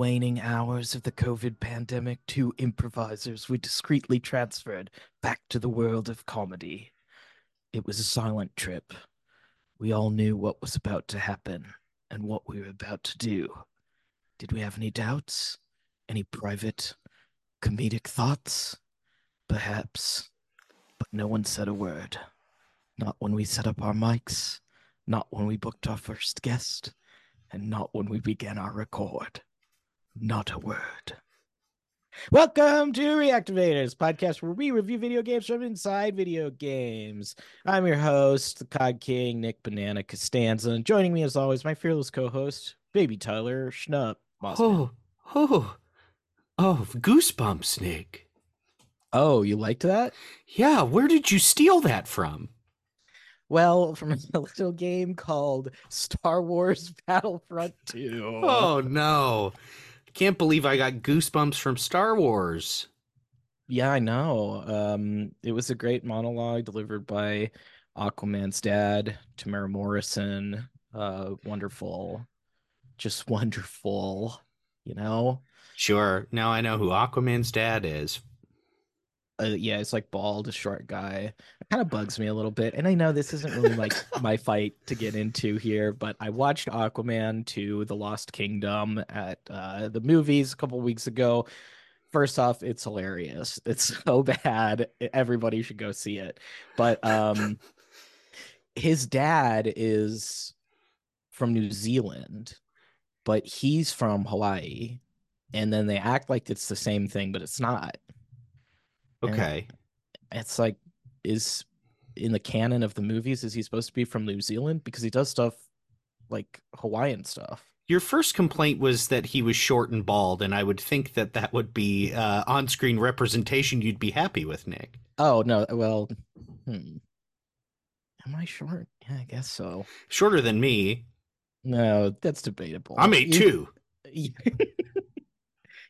waning hours of the COVID pandemic, two improvisers were discreetly transferred back to the world of comedy. It was a silent trip. We all knew what was about to happen and what we were about to do. Did we have any doubts? Any private comedic thoughts? Perhaps. But no one said a word. Not when we set up our mics, not when we booked our first guest, and not when we began our record. Not a word. Welcome to Reactivators, podcast where we review video games from inside video games. I'm your host, the COD King, Nick Banana Costanza, and joining me as always, my fearless co-host, Baby Tyler Schnupp. Mossman. Oh, oh, oh, goosebumps, Nick. oh, you liked that? Yeah, where did you steal that from? Well, from a little game called Star Wars Battlefront 2. Oh no. Can't believe I got goosebumps from Star Wars. Yeah, I know. Um, it was a great monologue delivered by Aquaman's dad, Temuera Morrison. Uh, wonderful, just wonderful. You know, Sure, now I know who Aquaman's dad is. uh, yeah, it's like bald, a short guy. Kind of bugs me a little bit, and I know this isn't really like my fight to get into here, but I watched Aquaman to The Lost Kingdom at uh, the movies a couple weeks ago. First off, it's hilarious. It's so bad. Everybody should go see it. But um, his dad is from New Zealand, but he's from Hawaii, and then they act like it's the same thing, but it's not And- Okay. it's like is in the canon of the movies is he supposed to be from New Zealand because he does stuff like Hawaiian stuff. Your first complaint was that he was short and bald, and I would think that that would be uh, on-screen representation you'd be happy with, Nick. Oh no, well, hmm. Am I short? Yeah, I guess so. Shorter than me. No, that's debatable. I'm eight You- two.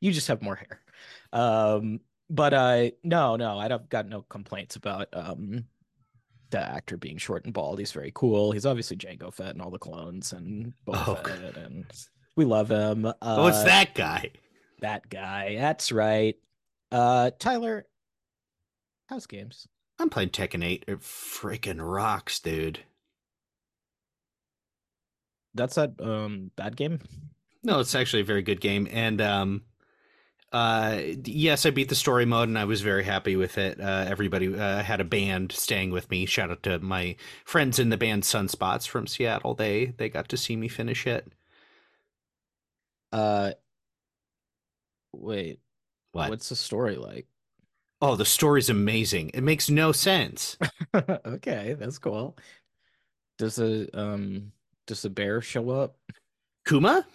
you just have more hair. Um, but uh, no, no, I've got no complaints about um the actor being short and bald. He's very cool. He's obviously Jango Fett and all the clones and Boba Oh, and we love him. Uh, oh, it's that guy. that guy. That's right. Uh, Tyler, how's games? I'm playing Tekken 8. It freaking rocks, dude. That's that um bad game. No, it's actually a very good game, and um, uh, yes, I beat the story mode, and I was very happy with it. Uh, everybody uh, had a band staying with me. Shout out to my friends in the band Sunspots from Seattle. They they got to see me finish it. Uh, wait, What? what's the story like? Oh, the story's amazing. It makes no sense. okay, that's cool. Does a um does a bear show up? Kuma?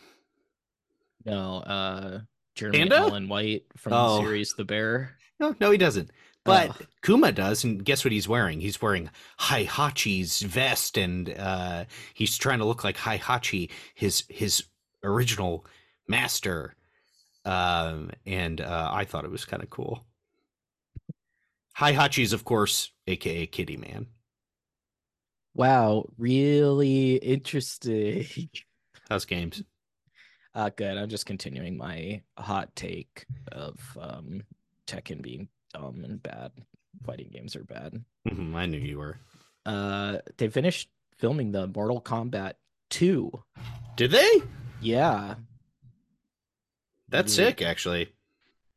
No, uh Jeremy Panda? Allen White from Oh. the series The Bear. No, no, he doesn't. But Oh. Kuma does, and guess what he's wearing? He's wearing Heihachi's vest, and uh, he's trying to look like Heihachi, his his original master. Um, and uh, I thought it was kind of cool. Heihachi's, of course, aka Kitty Man. Wow, really interesting. How's games? Uh good. I'm just continuing my hot take of um Tekken being dumb and bad. Fighting games are bad. Mhm, I knew you were. Uh they finished filming the Mortal Kombat 2. Did they? Yeah. That's sick, actually.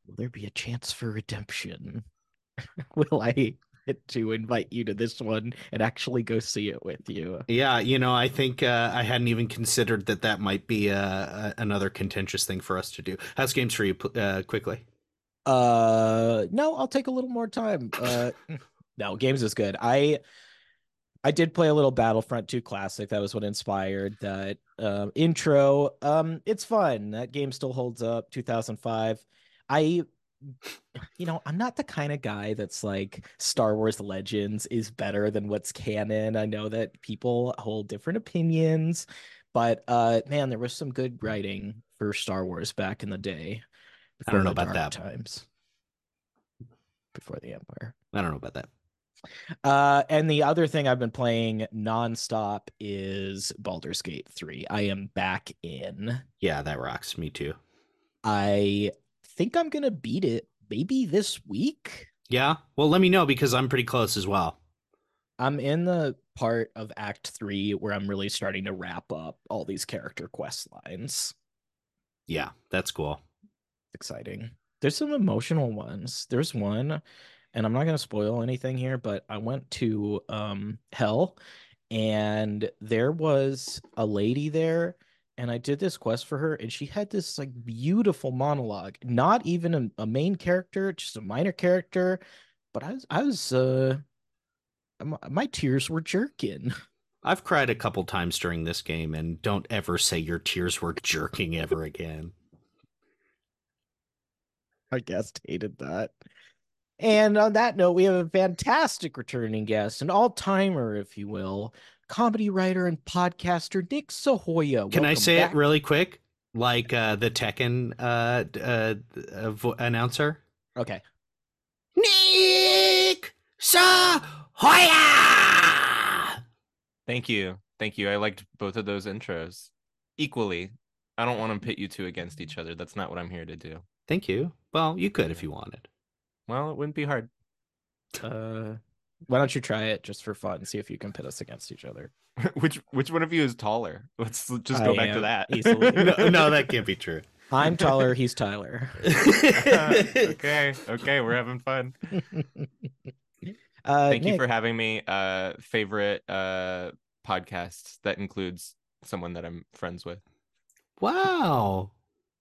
Will there be a chance for redemption? Will I to invite you to this one and actually go see it with you? Yeah, you know, I think uh, I hadn't even considered that that might be uh, another contentious thing for us to do. How's games for you, uh, quickly? Uh no, I'll take a little more time. Uh no, games is good. I I did play a little Battlefront 2 Classic. That was what inspired that um intro. Um it's fun. That game still holds up. 2005. I you know, I'm not the kind of guy that's like Star Wars Legends is better than what's canon. I know that people hold different opinions, but uh man, there was some good writing for Star Wars back in the day. I don't know about that. Times before the Empire. I don't know about that. Uh, and the other thing I've been playing nonstop is Baldur's Gate 3. I am back in. Yeah, that rocks. Me too. I think I'm gonna beat it maybe this week. Yeah. Well, let me know because I'm pretty close as well. I'm in the part of Act 3 where I'm really starting to wrap up all these character quest lines. Yeah, that's cool. Exciting. There's some emotional ones. There's one and I'm not going to spoil anything here, but I went to um, Hell and there was a lady there and I did this quest for her and she had this like beautiful monologue, not even a, a main character, just a minor character, but I was I was uh my, my tears were jerking. I've cried a couple times during this game and don't ever say your tears were jerking ever again. I guess hated that. And on that note, we have a fantastic returning guest, an all timer, if you will, comedy writer and podcaster Nick Sahoyah. Can I say back. it really quick? Like uh, the Tekken uh, uh, uh, vo- announcer? Okay. Nick Sahoyah! Thank you. Thank you. I liked both of those intros equally. I don't want to pit you two against each other. That's not what I'm here to do. Thank you. Well, you could if you wanted. Well, it wouldn't be hard. Uh, why don't you try it just for fun? and See if you can pit us against each other. which which one of you is taller? Let's just go I back to that. easily. no, no, that can't be true. I'm taller. He's Tyler. okay, okay, we're having fun. Uh, Thank you for having me. Uh, favorite uh podcast that includes someone that I'm friends with. wow.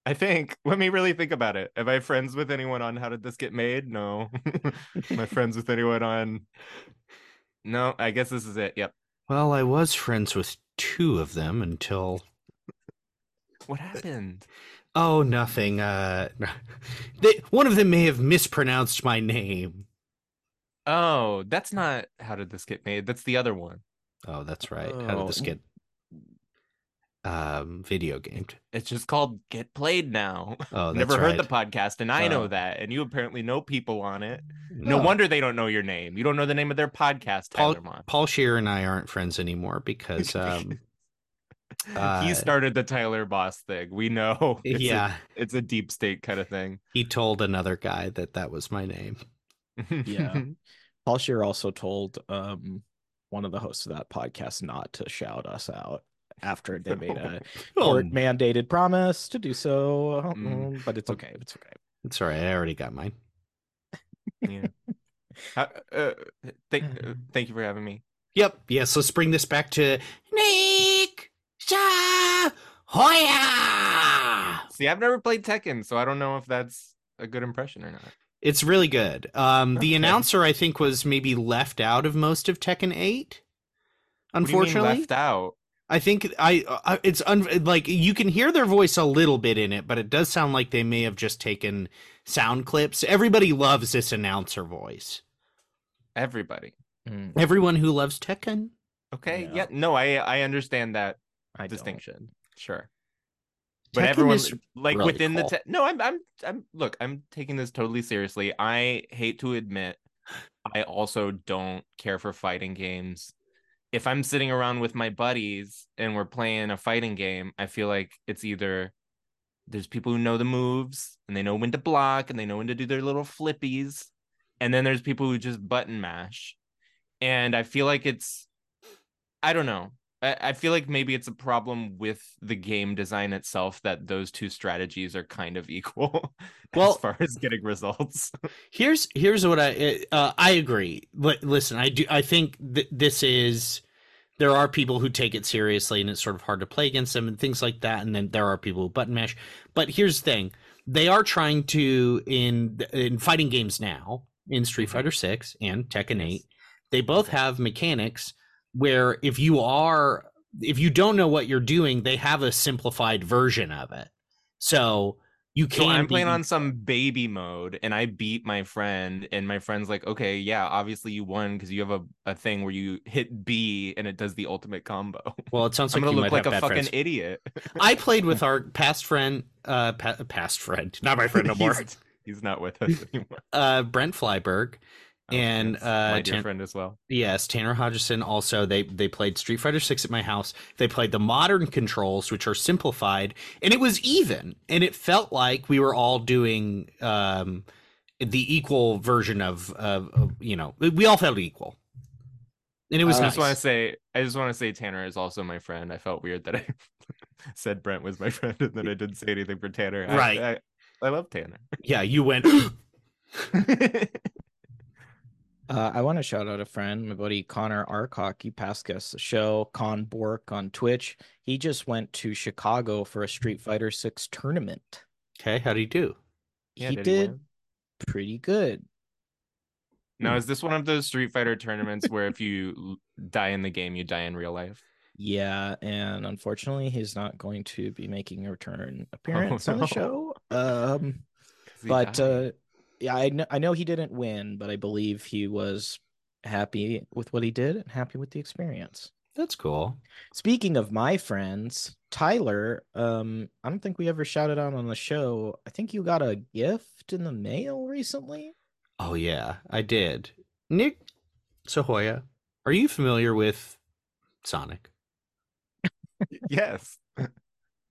I think. Let me really think about it. Am I friends with anyone on How Did This Get Made? No. Am I friends with anyone on? No. I guess this is it. Yep. Well, I was friends with two of them until What happened? oh, nothing. Uh, they, one of them may have mispronounced my name. Oh, that's not How Did This Get Made. That's the other one. Oh, that's right. How did this Oh. get um video gamed? It's just called Get Played now. Oh, that's Never right. heard the podcast, and I know that. And you apparently know people on it. No Oh. wonder they don't know your name. You don't know the name of their podcast, Paul Tyler Paul Scheer and I aren't friends anymore because um uh, he started the Tyler Boss thing. We know. It's a- yeah, it's a deep state kind of thing. he told another guy that that was my name. Yeah. Paul Scheer also told um one of the hosts of that podcast not to shout us out after they made a Oh, court mandated promise to do so. Mm. Um, But it's okay. It's okay. it's all right. I already got mine. yeah. How- uh, thank, uh, thank you for having me. Yep. Yes. Let's bring this back to Nick Hoya. See, I've never played Tekken, so I don't know if that's a good impression or not. It's really good. Um, the announcer I think was maybe left out of most of Tekken Eight. What do you mean Unfortunately, left out. I think I, I it's un, like you can hear their voice a little bit in it, but it does sound like they may have just taken sound clips. Everybody loves this announcer voice. Everybody. Mm, Everyone who loves Tekken. Okay. Yeah. Yeah. No, I I understand that I don't. distinction. Sure. But Tekken everyone is like really within cool. the te- no, I'm I'm I'm look, I'm taking this totally seriously. I hate to admit, I also don't care for fighting games. If I'm sitting around with my buddies and we're playing a fighting game, I feel like it's either there's people who know the moves and they know when to block and they know when to do their little flippies, and then there's people who just button mash. And I feel like it's I don't know. I, feel like maybe it's a problem with the game design itself that those two strategies are kind of equal Well- as far as getting results. Here's here's what I uh, I agree. Li- listen, I do I think th- this is there are people who take it seriously and it's sort of hard to play against them and things like that and then there are people who button mash. But here's the thing. They are trying to in in fighting games now in Street Mhm. Fighter 6 and Tekken 8, they both have mechanics where if you are if you don't know what you're doing, they have a simplified version of it. So you can so I'm playing on some baby mode and I beat my friend and my friend's like, okay, yeah, obviously you won because you have a, a thing where you hit B and it does the ultimate combo. Well, it sounds like I'm gonna look like a fucking friends. idiot. I played with our past friend, uh, pa- past friend, not my friend no more, he's, he's not with us anymore. uh, Brent Flyberg, And, uh, my dear Tan- friend as well. Yes, Tanner Hodgson also they they played Street Fighter 6 at my house. They played the modern controls which are simplified and it was even and it felt like we were all doing um the equal version of of, of you know, we all felt equal. And it was I nice. just want to say, I just want to say, Tanner is also my friend. I felt weird that I said Brent was my friend and that I didn't say anything for Tanner. I- Right. I, I, love Tanner. yeah, you went Uh, I want to shout out a friend, my buddy Connor Arcock. He passed us the show, Con Bork on Twitch. He just went to Chicago for a Street Fighter Six tournament. Okay, how do you do? Yeah, he did did win? pretty good. Now, Hmm. is this one of those Street Fighter tournaments where if you die in the game, you die in real life? Yeah, and unfortunately, he's not going to be making a return appearance on no. the show. Um, 'Cause he but died. uh, yeah, I know I know he didn't win, but I believe he was happy with what he did and happy with the experience. That's cool. Speaking of my friends, Tyler, um, I don't think we ever shouted out on the show. I think you got a gift in the mail recently. Oh yeah, I did. Nick Sahoyah, are you familiar with Sonic? yes, Okay.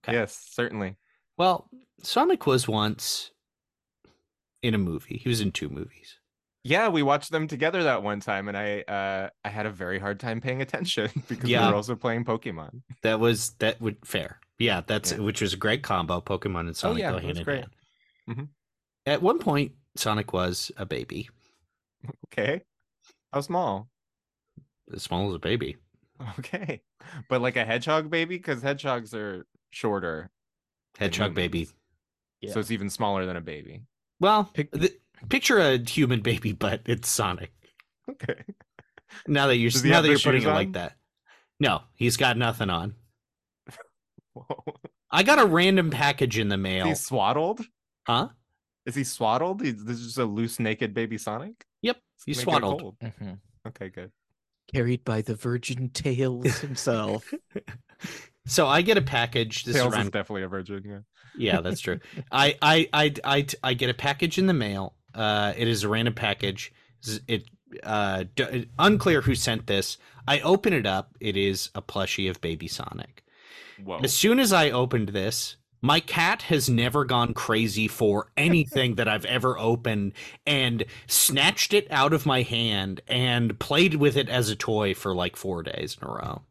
yes, certainly. Well, Sonic was once in a movie. He was in two movies. Yeah, we watched them together that one time, and I uh I had a very hard time paying attention because Yeah. we were also playing Pokemon. That was that would fair. Yeah, that's Yeah. which was a great combo. Pokemon and Sonic yeah, go hand in great. hand. Mhm. At one point, Sonic was a baby, Okay, how small? as small as a baby. Okay, but like a hedgehog baby, because hedgehogs are shorter, Hedgehog baby. Yeah. so it's even smaller than a baby. Well, Pic- the, picture a human baby, but it's Sonic. Okay, Now that you're now that you're putting it on? like that. No, he's got nothing on. Whoa. I got a random package in the mail. he swaddled? Huh? Is he swaddled? He's, this is just a loose, naked baby Sonic. Yep, It's he's swaddled. cold. Mhm. Okay, good. Carried by the Virgin Tails himself. So I get a package. This Tails is is definitely a virgin. Yeah. Yeah, that's true. I, I, I, I, I get a package in the mail. Uh, it is a random package. Z- It, uh, d- unclear who sent this. I open it up. It is a plushie of Baby Sonic. Whoa. As soon as I opened this, my cat has never gone crazy for anything that I've ever opened and snatched it out of my hand and played with it as a toy for like four days in a row.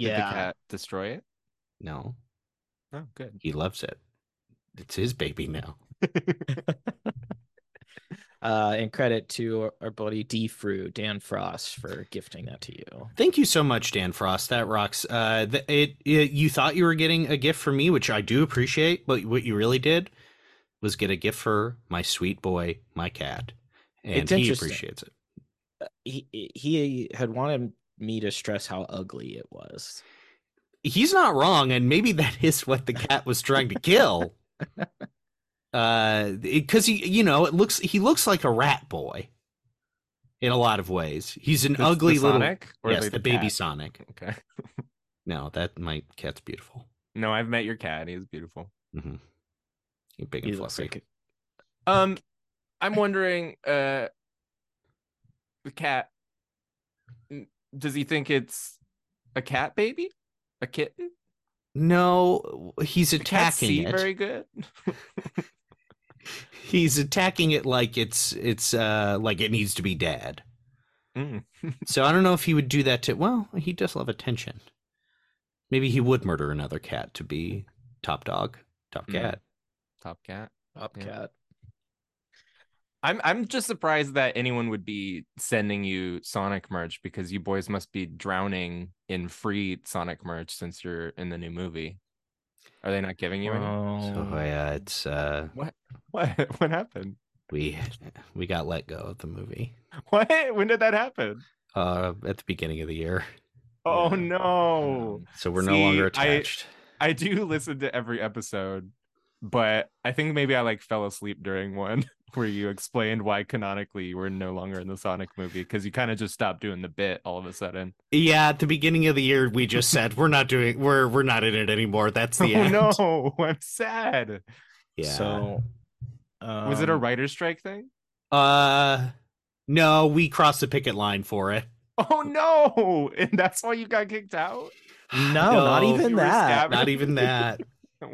Did the yeah. cat destroy it? No, Oh, good. he loves it. It's his baby now. Uh, and credit to our, our buddy D Fru, Dan Frost, for gifting that to you. Thank you so much, Dan Frost. That rocks. Uh, th- it, it you thought you were getting a gift from me, which I do appreciate, but what you really did was get a gift for my sweet boy, my cat, and It's he interesting. appreciates it. He he had wanted me to stress how ugly it was. He's not wrong, and maybe that is what the cat was trying to kill. Uh, because he, you know, it looks he looks like a rat boy in a lot of ways. He's an The- the ugly little Sonic? Or yes, the the baby? Sonic. Okay. No, that my cat's beautiful. No, I've met your cat. He's beautiful. hmm He's big and looks fluffy. like Um, I'm wondering, uh, the cat. Does he think it's a cat baby, a kitten? No, he's attacking see it. very good. He's attacking it like it's it's uh like it needs to be dead. Mm. So I don't know if he would do that to. Well, he does love attention. Maybe he would murder another cat to be top dog, top Mm. cat. Top cat. top Yeah. cat. I'm I'm just surprised that anyone would be sending you Sonic merch because you boys must be drowning in free Sonic merch since you're in the new movie. Are they not giving you any? So Oh, yeah, it's uh What? What happened? we we got let go of the movie What? When did that happen? uh at the beginning of the year. Oh Yeah. no. So we're no See, longer I- attached. I do listen to every episode, but I think maybe I like fell asleep during one where you explained why canonically you were no longer in the Sonic movie because you kind of just stopped doing the bit all of a sudden. Yeah, at the beginning of the year we just said we're not doing we're we're not in it anymore. That's the oh end. no, I'm sad. Yeah. So Was it a um, writer's strike thing? Uh, No, we crossed the picket line for it. Oh no! And that's why you got kicked out. No, not even that. Not even that.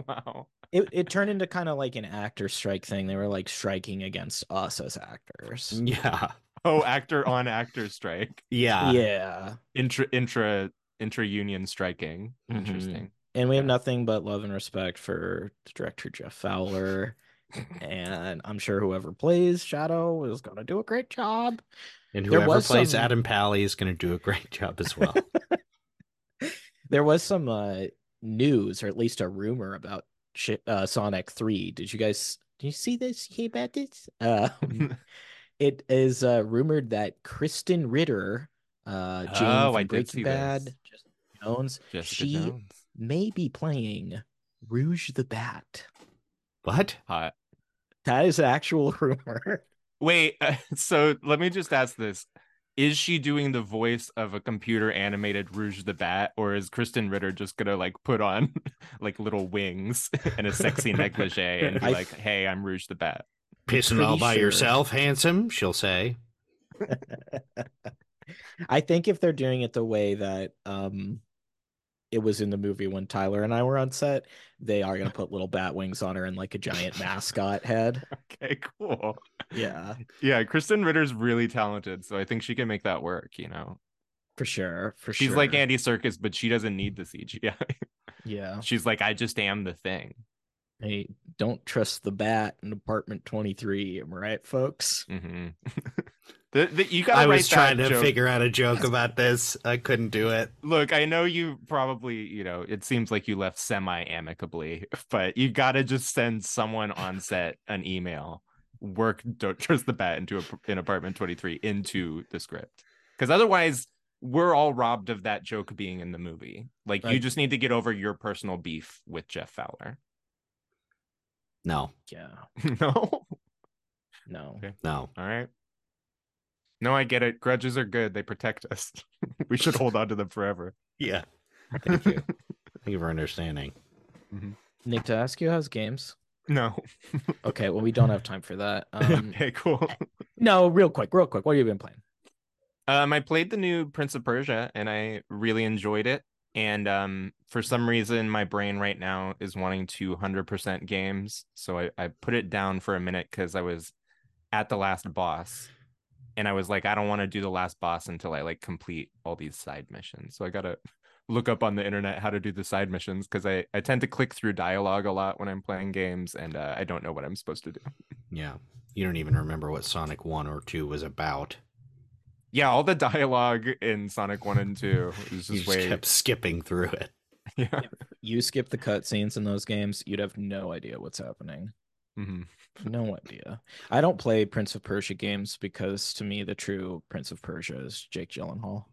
wow. It it turned into kind of like an actor strike thing. They were like striking against us as actors. Yeah. Oh, actor on actor strike. Yeah. yeah. Intra intra intra union striking. Mhm. Interesting. And we have Yeah. nothing but love and respect for director Jeff Fowler. and I'm sure whoever plays Shadow is going to do a great job. And whoever plays some- Adam Pally is going to do a great job as well. There was some uh, news, or at least a rumor about shi uh, Sonic 3. Did you guys did you see this? Hear about this? Um, it is uh, rumored that Krysten Ritter, uh, Jane Oh, from I did Breaking see Bad, this. Jessica Jones, Jessica she Jones. may be playing Rouge the Bat. what? Hot. That is an actual rumor. Wait, uh, so let me just ask this. Is she doing the voice of a computer animated Rouge the Bat, or is Krysten Ritter just gonna like put on like little wings and a sexy negligee and be I- like, hey, I'm Rouge the Bat? Pissing all by sure. yourself, handsome, she'll say. I think if they're doing it the way that um it was in the movie when Tyler and I were on set, they are gonna put little bat wings on her and like a giant mascot head. Okay, cool. Yeah, Yeah, Krysten Ritter's really talented, so I think she can make that work, you know. for sure. For She's sure. like Andy Serkis, but she doesn't need the CGI. Yeah. She's like, I just am the thing. Hey, don't trust the bat in apartment 23. Am I right, folks? hmm the, the, you gotta I was trying to joke. figure out a joke about this. I couldn't do it. Look, I know you probably, you know, it seems like you left semi amicably, but you got to just send someone on set an email. Work don't trust the bat into a, in apartment 23 into the script. Because otherwise, we're all robbed of that joke being in the movie. Like, you just need to get over your personal beef with Jeff Fowler. No, Yeah. no? No. Okay. no. All right. No, I get it. Grudges are good. They protect us. we should hold on to them forever. Yeah. Thank you. Thank you for understanding. Nick, to ask you how's games? No. Okay, well we don't have time for that. Um okay, cool. no, real quick, real quick. What have you been playing? Um, I played the new Prince of Persia and I really enjoyed it. And um, for some reason, my brain right now is wanting to 100% games. So I, I put it down for a minute because I was at the last boss. And I was like, I don't want to do the last boss until I like complete all these side missions. So I got to look up on the internet how to do the side missions because I, I tend to click through dialogue a lot when I'm playing games and uh, I don't know what I'm supposed to do. Yeah. You don't even remember what Sonic 1 or 2 was about. Yeah, all the dialogue in Sonic 1 and 2 is You just just way. kept skipping through it. Yeah. You skip the cutscenes in those games, you'd have no idea what's happening. Hmm No idea. I don't play Prince of Persia games because to me the true Prince of Persia is Jake Gyllenhaal.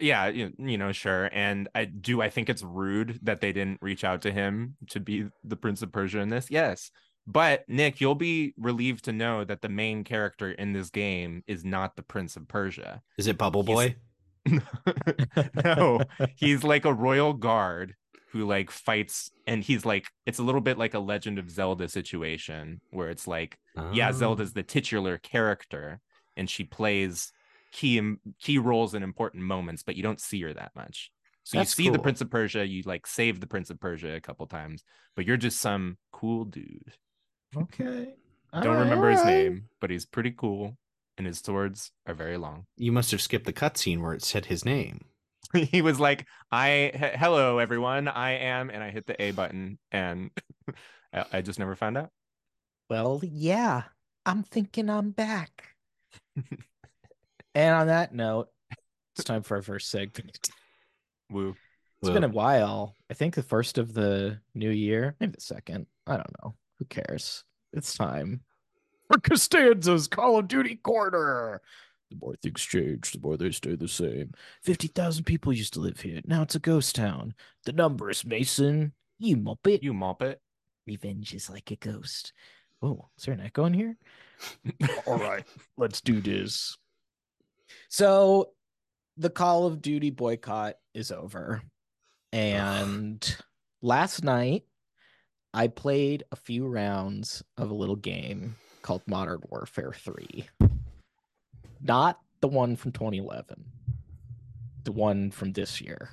yeah you, you know sure and i do i think it's rude that they didn't reach out to him to be the prince of persia in this yes but nick you'll be relieved to know that the main character in this game is not the prince of persia Is it Bubble He's- Boy? no he's like a royal guard who like fights and he's like it's a little bit like a legend of zelda situation where it's like yeah Oh. zelda's the titular character and she plays key key roles in important moments but you don't see her that much so That's you see the prince of persia you like save the prince of persia a couple times but you're just some cool dude Okay. don't remember his name but he's pretty cool and his swords are very long You must have skipped the cutscene where it said his name. he was like i he- hello everyone i am and i hit the a button and I, I just never found out Well, yeah. I'm thinking I'm back. and on that note, it's time for our first segment. woo It's been a while. I think the first of the new year, maybe the second. I don't know. Who cares? It's time for Costanza's Call of Duty Corner. The more things change, the more they stay the same. 50,000 people used to live here. Now it's a ghost town. The numbers, Mason. You muppet. you mop it Revenge is like a ghost. Oh, is there an echo in here? All right, let's do this. So, the Call of Duty boycott is over. And last night, I played a few rounds of a little game called Modern Warfare 3. Not the one from 2011. The one from this year.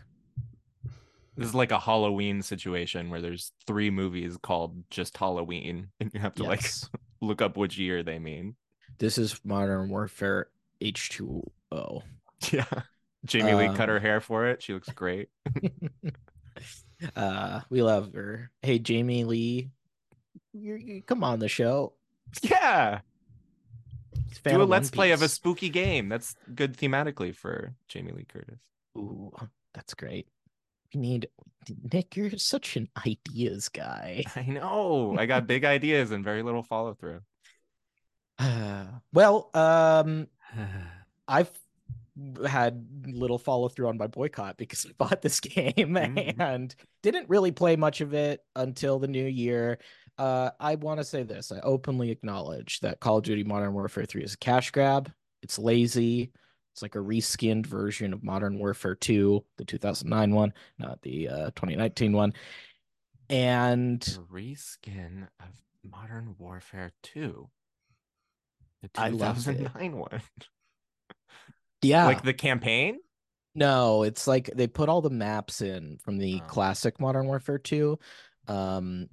This is like a Halloween situation where there's three movies called just Halloween, and you have to like look up which year they mean. this is Modern Warfare H2O. Yeah. Jamie Lee cut her Um, hair for it. She looks great. uh, we love her. Hey, Jamie Lee, you come on the show. Yeah. Do a let's play of a spooky game. That's good thematically for Jamie Lee Curtis. Ooh, that's great. We need Nick. You're such an ideas guy. I know. I got big ideas and very little follow through. well, um, I've had little follow through on my boycott because I bought this game Mm. and didn't really play much of it until the new year. Uh, I want to say this: I openly acknowledge that Call of Duty Modern Warfare 3 is a cash grab. It's lazy. It's like a reskinned version of Modern Warfare 2, the 2009 one, not the uh, 2019 one. And The reskin of Modern Warfare 2. The I 2009 one. yeah, Like the campaign? No, it's like they put all the maps in from the Oh. classic Modern Warfare 2. Um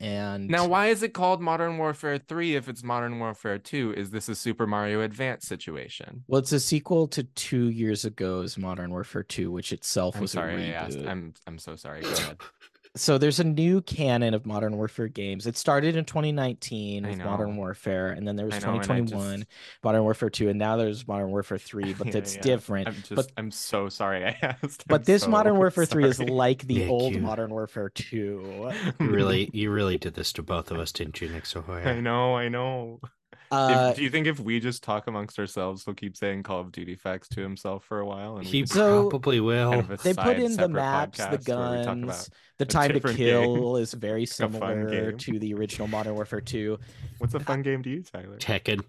and Now, why is it called Modern Warfare 3 if it's Modern Warfare 2? Is this a Super Mario Advance situation? well, it's a sequel to two years ago's Modern Warfare 2, which itself was. I'm was sorry a I asked. I'm I'm so sorry. Go ahead. So there's a new canon of Modern Warfare games. It started in 2019 with Modern. Warfare, and then there was know, 2021 just- Modern Warfare 2, and now there's Modern Warfare 3, but Yeah, that's yeah. different. I'm just but I'm so sorry I asked. I'm but this so Modern Warfare 3 is like the Nick, old you- Modern Warfare 2. Really, you really did this to both of us, didn't you, Nick I know, I know. If- Uh, do you think if we just talk amongst ourselves, he'll keep saying Call of Duty facts to himself for a while? And He probably will. kind of they put in the maps, the podcast where we talk guns, the time to different kill is very similar to the original Modern Warfare 2. what's a fun game to you, Tyler? Tekken.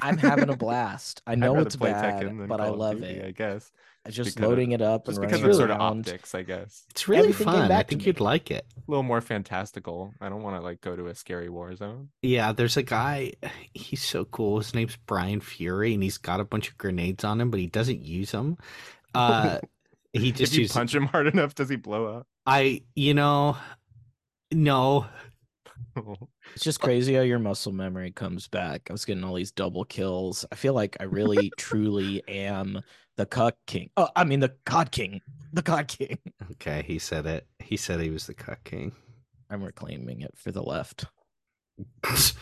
I'm having a blast. I know it's play bad, but I Call of love Duty, it. I guess Just because of- loading it up just and because running of sort of around. optics, I guess. It's really Everything fun. I back think you'd like it. A little more fantastical. I don't want to like go to a scary war zone. Yeah, there's a guy. He's so cool. His name's Bryan Fury, and he's got a bunch of grenades on him, but he doesn't use them. Uh, he just if you uses. punch him hard enough, does he blow up? I, you know, no. It's just crazy how your muscle memory comes back. I was getting all these double kills. I feel like I really, truly am the cuck king. Oh, I mean the cod king. The cod king. Okay, he said it. He said he was the cuck king. I'm reclaiming it for the left.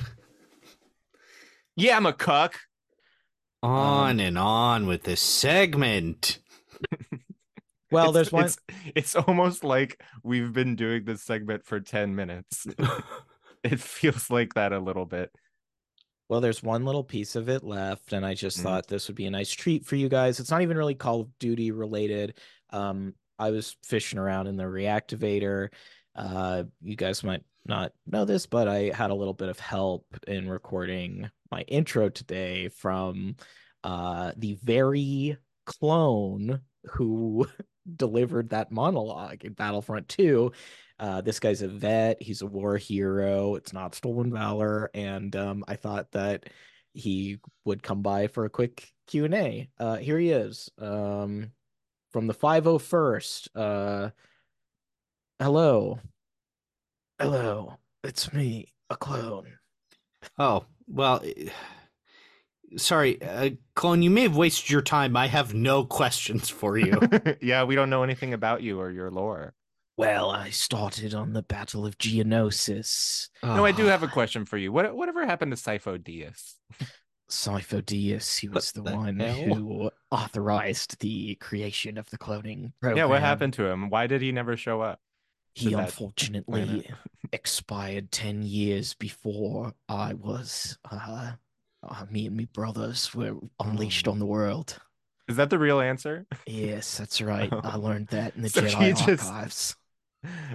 yeah, I'm a cuck. on um, and on with this segment. Well, It's- there's one. It's, it's almost like we've been doing this segment for 10 minutes. it feels like that a little bit. Well, there's one little piece of it left, and I just Mhm. thought this would be a nice treat for you guys. It's not even really Call of Duty related. Um, I was fishing around in the reactivator. Uh, you guys might not know this, but I had a little bit of help in recording my intro today from uh the very clone who delivered that monologue in Battlefront 2. Uh, this guy's a vet. He's a war hero. It's not stolen valor, and um, I thought that he would come by for a quick Q and A. Uh, here he is, um, from the five oh first. Uh, hello, hello, it's me, a clone. Oh, well, sorry, uh, Clone, you may have wasted your time. I have no questions for you. yeah, we don't know anything about you or your lore. Well, I started on the Battle of Geonosis. No, I do Oh, have a question for you. What whatever happened to Sipho Diaz? Sifo he was the, the one hell? who authorized the creation of the cloning program. Yeah, what happened to him? Why did he never show up? He unfortunately expired 10 years before I was, uh, uh, me and me brothers were unleashed Oh. on the world. Is that the real answer? Yes, that's right. I learned that in the So Jedi archives.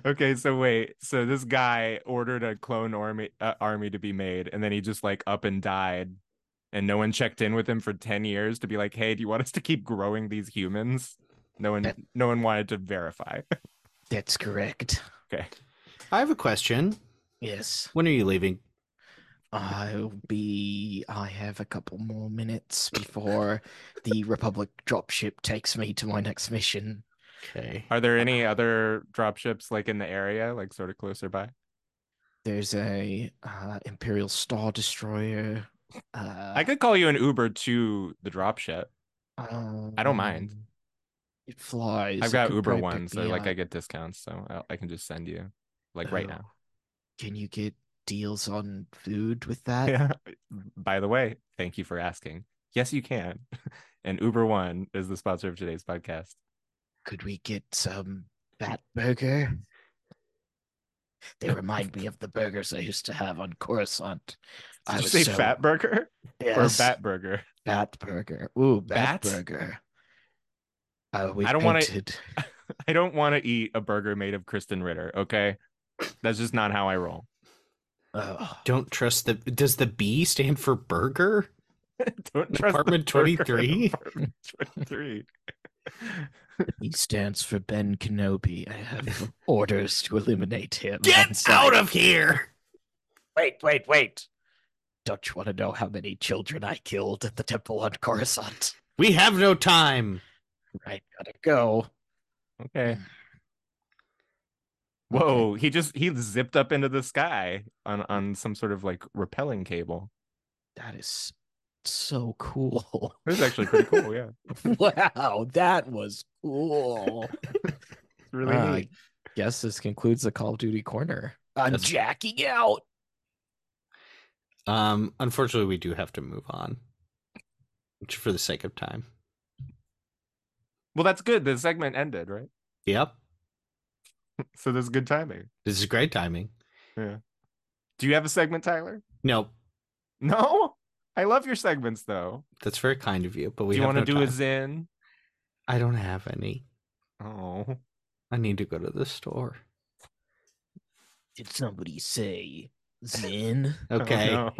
Okay, so wait. So this guy ordered a clone army uh, army to be made, and then he just like up and died, and no one checked in with him for ten years to be like, "Hey, do you want us to keep growing these humans?" No one, That- no one wanted to verify. That's correct. okay, I have a question. Yes. When are you leaving? I'll be. I have a couple more minutes before the Republic dropship takes me to my next mission. Okay. Are there any other dropships like in the area, like sort of closer by? There's a uh, Imperial Star Destroyer. Uh, I could call you an Uber to the dropship. I don't mind. um, It flies. I've got Uber probably one, so like I get discounts, so I, I can just send you like right Oh, now. Can you get deals on food with that? Yeah. By the way, thank you for asking. Yes, you can. And Uber One is the sponsor of today's podcast. Could we get some Bat Burger? They remind me of the burgers I used to have on Coruscant. Did I you say so- Fat Burger Yes, or Bat Burger? Bat Burger. Ooh, Bat, Bat? Burger. Uh, we I don't wanna- I don't want to eat a burger made of Krysten Ritter. Okay, that's just not how I roll. Oh, Don't trust the. Does the B stand for burger? don't trust the Department 23? Department 23. He stands for Ben Kenobi. I have orders to eliminate him. Get sight. out of here! Wait, wait, wait. Don't you want to know how many children I killed at the temple on Coruscant? We have no time. Right, gotta go. Okay. Hmm. Whoa, he just he zipped up into the sky on on some sort of like repelling cable. That is so cool. It was actually pretty cool, yeah. wow, that was cool. It's really Uh, neat. Guess this concludes the Call of Duty corner. I'm That's- jacking out. Um, unfortunately, we do have to move on, for the sake of time. Well, that's good. The segment ended, right? Yep, So there's good timing. this is great timing. Yeah. Do you have a segment, Tyler? No, No? I love your segments though. that's very kind of you, but we do you have want to no do a time. Zin? I don't have any. Oh. I need to go to the store. Did somebody say Zin? Okay. Oh,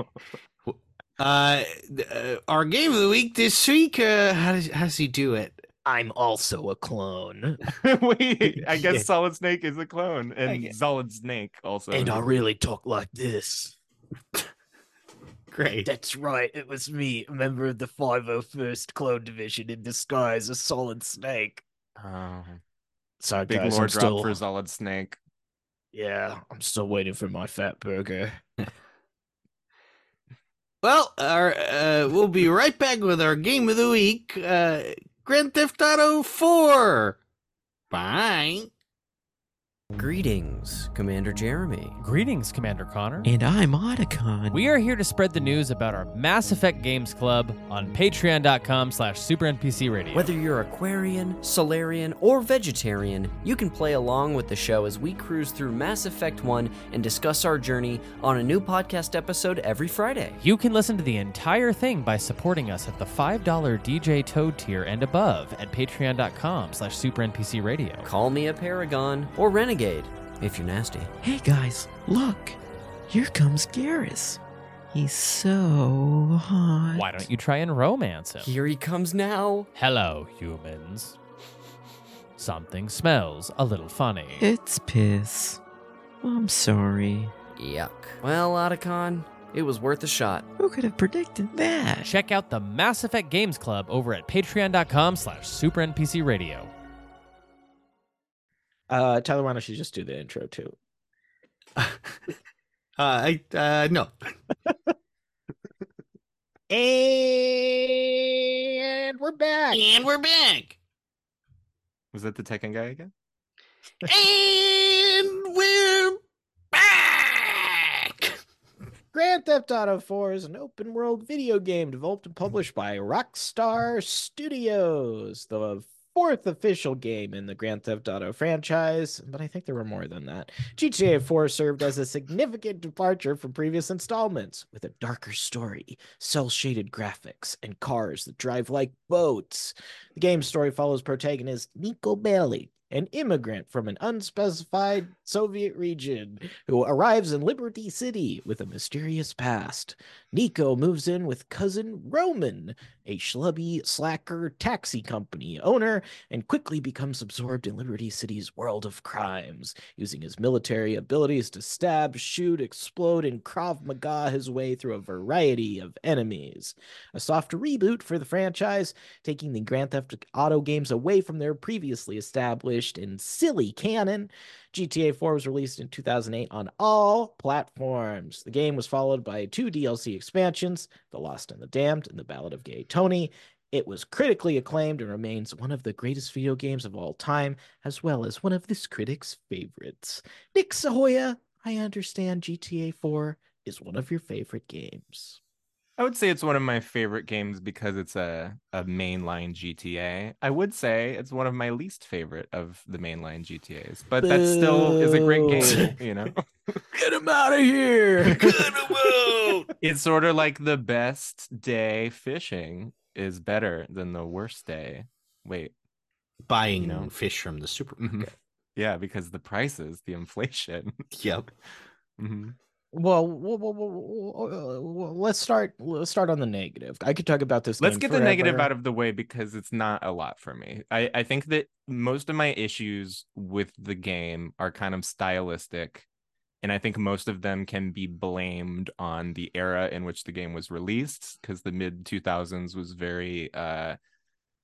no. Uh, uh, our game of the week this week. Uh, how does how does he do it? I'm also a clone. Wait, I guess Yeah. Solid Snake is a clone, and Solid Snake also. and I really talk like this. Great. That's right, it was me, a member of the 501st Clone Division in disguise as Solid Snake. Oh, Sorry, big guys, lore I'm drop still, for Solid Snake. yeah, I'm still waiting for my fat burger. Well, our uh, we'll be right back with our game of the week. Uh, Grand Theft Auto Four. Bye. Greetings, Commander Jeremy. Greetings, Commander Connor. And I'm Otacon. We are here to spread the news about our Mass Effect Games Club on patreon.com slash supernpcradio. Whether you're Aquarian, Solarian, or Vegetarian, you can play along with the show as we cruise through Mass Effect 1 and discuss our journey on a new podcast episode every Friday. You can listen to the entire thing by supporting us at the $5 DJ Toad tier and above at patreon.com slash supernpcradio. Call me a Paragon or Renegade if you're nasty. Hey guys, look. Here comes Garrus. He's so hot. Why don't you try and romance him? Here he comes now. Hello, humans. Something smells a little funny. It's piss. I'm sorry. Yuck. Well, Otacon, it was worth a shot. Who could have predicted that? Check out the Mass Effect Games Club over at patreon.com slash supernpcradio. Uh, Tyler, why don't you just do the intro too? Uh, I uh no. And we're back. And we're back. Was that the Tekken guy again? and we're back. Grand Theft Auto 4 is an open world video game developed and published by Rockstar Studios, the fourth official game in the Grand Theft Auto franchise, but I think there were more than that. GTA 4 served as a significant departure from previous installments with a darker story, cel shaded graphics, and cars that drive like boats. The game's story follows protagonist Niko Bellic, an immigrant from an unspecified Soviet region who arrives in Liberty City with a mysterious past. Niko moves in with cousin Roman, a schlubby slacker taxi company owner, and quickly becomes absorbed in Liberty City's world of crimes, using his military abilities to stab, shoot, explode, and Krav Maga his way through a variety of enemies. A soft reboot for the franchise, taking the Grand Theft Auto games away from their previously established and silly canon. GTA 4 was released in 2008 on all platforms. The game was followed by two DLC expansions The Lost and the Damned and The Ballad of Gay Tony. It was critically acclaimed and remains one of the greatest video games of all time, as well as one of this critic's favorites. Nick Sahoyah, I understand GTA 4 is one of your favorite games. I would say it's one of my favorite games because it's a, a mainline GTA. I would say it's one of my least favorite of the mainline GTAs, but that still is a great game, you know? Get him out of here! it's sort of like the best day fishing is better than the worst day. Wait, Buying You know? fish from the supermarket. yeah, because the prices, the inflation. Yep. Mhm. Well, well, well, well, well, well, let's start. Let's start on the negative. I could talk about this. Let's get the negative out of the way because it's not a lot for me. I, I think that most of my issues with the game are kind of stylistic. And I think most of them can be blamed on the era in which the game was released because the mid 2000s was very uh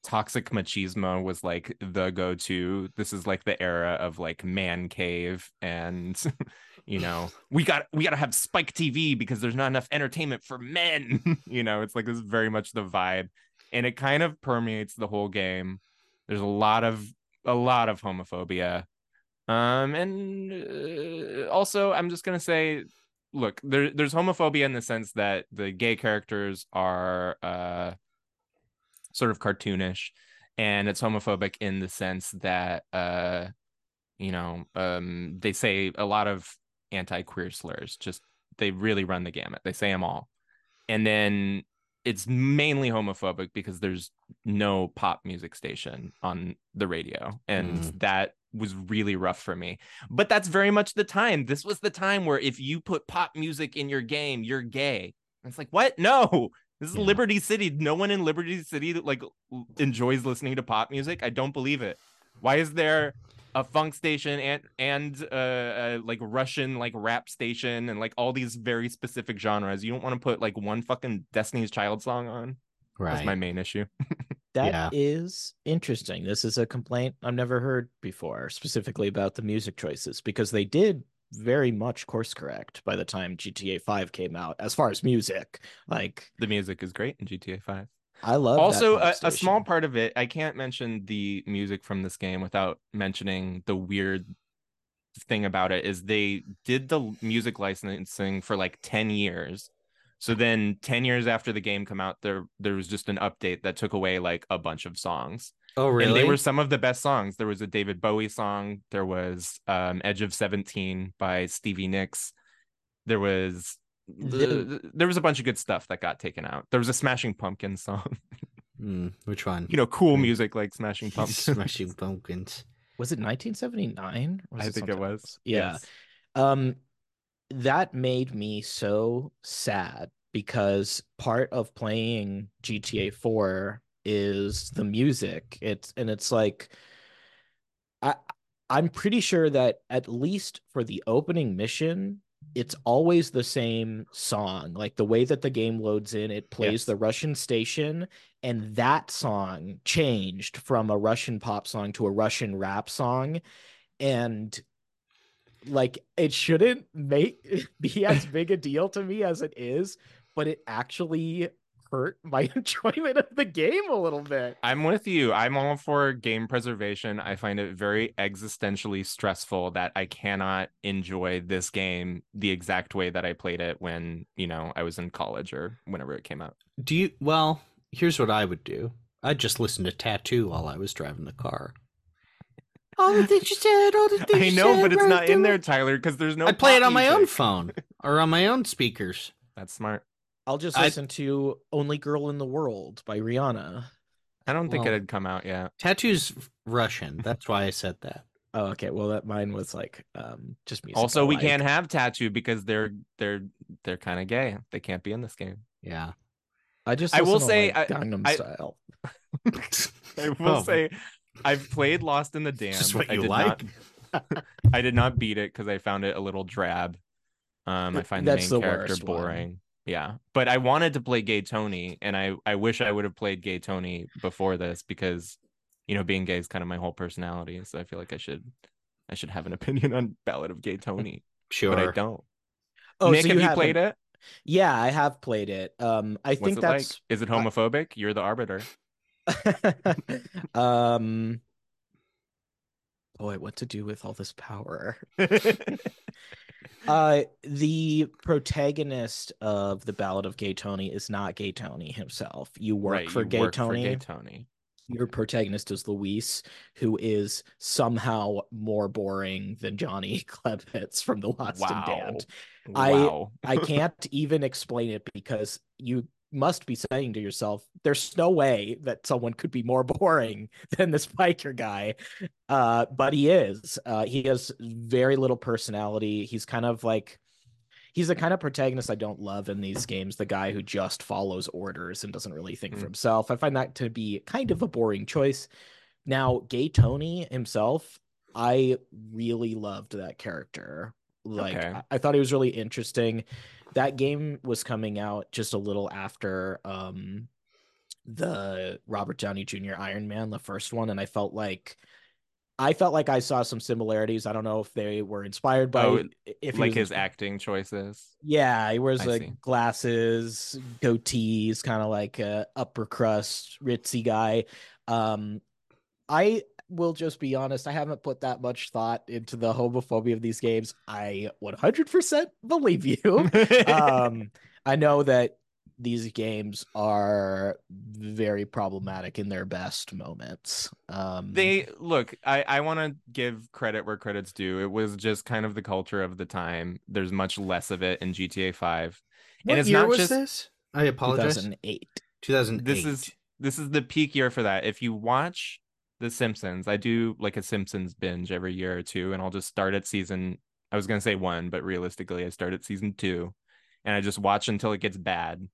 toxic machismo was like the go-to this is like the era of like man cave and you know we got we got to have spike tv because there's not enough entertainment for men. You know it's like this is very much the vibe. And it kind of permeates the whole game. There's a lot of a lot of homophobia. Um and uh, also i'm just going to say look there there's homophobia in the sense that the gay characters are uh sort of cartoonish. And it's homophobic in the sense that uh you know um they say a lot of anti-queer slurs. Just they really run the gamut. They say them all. And then it's mainly homophobic because there's no pop music station on the radio. And Mm. that was really rough for me. But that's very much the time. This was the time where if you put pop music in your game you're gay. And it's like what? No. This is Yeah. liberty city. No one in liberty city that like enjoys listening to pop music. I don't believe it. Why is there a funk station and and uh, uh like russian like rap station and like all these very specific genres you don't want to put like one fucking destiny's child song on Right. that's my main issue That is Yeah. interesting. This is a complaint I've never heard before, specifically about the music choices, because they did very much course correct by the time GTA 5 came out, as far as music. Like, the music is great in gta 5 I love also a, a small part of it i can't mention the music from this game without mentioning the weird thing about it is they did the music licensing for like 10 years. So then 10 years after the game come out there there was just an update that took away like a bunch of songs. Oh, really? and they were some of the best songs. There was a david bowie song. There was um edge of 17 by stevie nicks. There was The- there was a bunch of good stuff that got taken out there was a smashing pumpkins song Hmm, which one? you know cool Hmm. music like smashing pumpkins Smashing Pumpkins. Was it 1979? Or I think it was. else? Yeah. Yes. Um, that made me so sad because part of playing GTA 4 is the music. It's and it's like I I'm pretty sure that at least for the opening mission, it's always the same song. Like the way that the game loads in, it plays Yes. the Russian station, and that song changed from a Russian pop song to a Russian rap song. And like it shouldn't make be as big a deal to me as it is, but it actually hurt my enjoyment of the game a little bit. I'm with you. I'm all for game preservation. I find it very existentially stressful that I cannot enjoy this game the exact way that I played it when, you know, I was in college or whenever it came out. Do you? Well, here's what I would do. I'd just listen to t.A.T.u. while I was driving the car. All the things you said, all the things I know, said, but it's right not in there. there, Tyler, because there's no I'd play it pop on my own phone or on my own speakers. That's smart. I'll just I- listen to Only Girl in the World by Rihanna. I don't think Well- it had come out yet. t.A.T.u.'s Russian. That's why I said that. Oh, okay. Well, that mine was like um just music. Also, we like. can't have t.A.T.u. because they're they're they're kind of gay. They can't be in this game. Yeah. I just. I will to, say, like, I- Gangnam I- Style. I will Oh, say, I've played Lost and the Damned. Just what I you did like. Not, I did not beat it because I found it a little drab. Um, I Th- find the main the character boring. one. Yeah, but I wanted to play Gay Tony, and I I wish I would have played Gay Tony before this because, you know, being gay is kind of my whole personality. So I feel like I should I should have an opinion on Ballad of Gay Tony, Sure. but I don't. Oh, Nick, so you haven't- played it? Yeah, I have played it. Um, I What's think it that's. like? Is it homophobic? You're the arbiter. um. Boy, what to do with all this power? Uh, the protagonist of the Ballad of Gay Tony is not Gay Tony himself. You work right, for you Gay work Tony. For Gay Tony. Your protagonist is Luis, who is somehow more boring than Johnny Klebitz from The Lost and Wow. Damned. I- I can't even explain it because you must be saying to yourself, there's no way that someone could be more boring than this biker guy. Uh, but he is. Uh, he has very little personality. He's kind of like he's the kind of protagonist I don't love in these games, the guy who just follows orders and doesn't really think for Mm. himself. I find that to be kind of a boring choice. Now, Gay Tony himself, I really loved that character. Like Okay. I, I thought he was really interesting. That game was coming out just a little after um the Robert Downey Jr. Iron Man, the first one, and I felt like I felt like I saw some similarities. I don't know if they were inspired by Oh, if like was his acting choices. yeah, he wears I like see. glasses, goatees, kind of like a upper crust ritzy guy. Um, I will just be honest, I haven't put that much thought into the homophobia of these games. I 100% believe you. um, I know that these games are very problematic in their best moments. Um, they look i i want to give credit where credit's due it was just kind of the culture of the time there's much less of it in gta 5 What and it's year not was just this? I apologize. 2008. 2008. this is this is the peak year for that if you watch the simpsons. I do like a simpsons binge every year or two and i'll just start at season i was going to say one but realistically i start at season two and i just watch until it gets bad.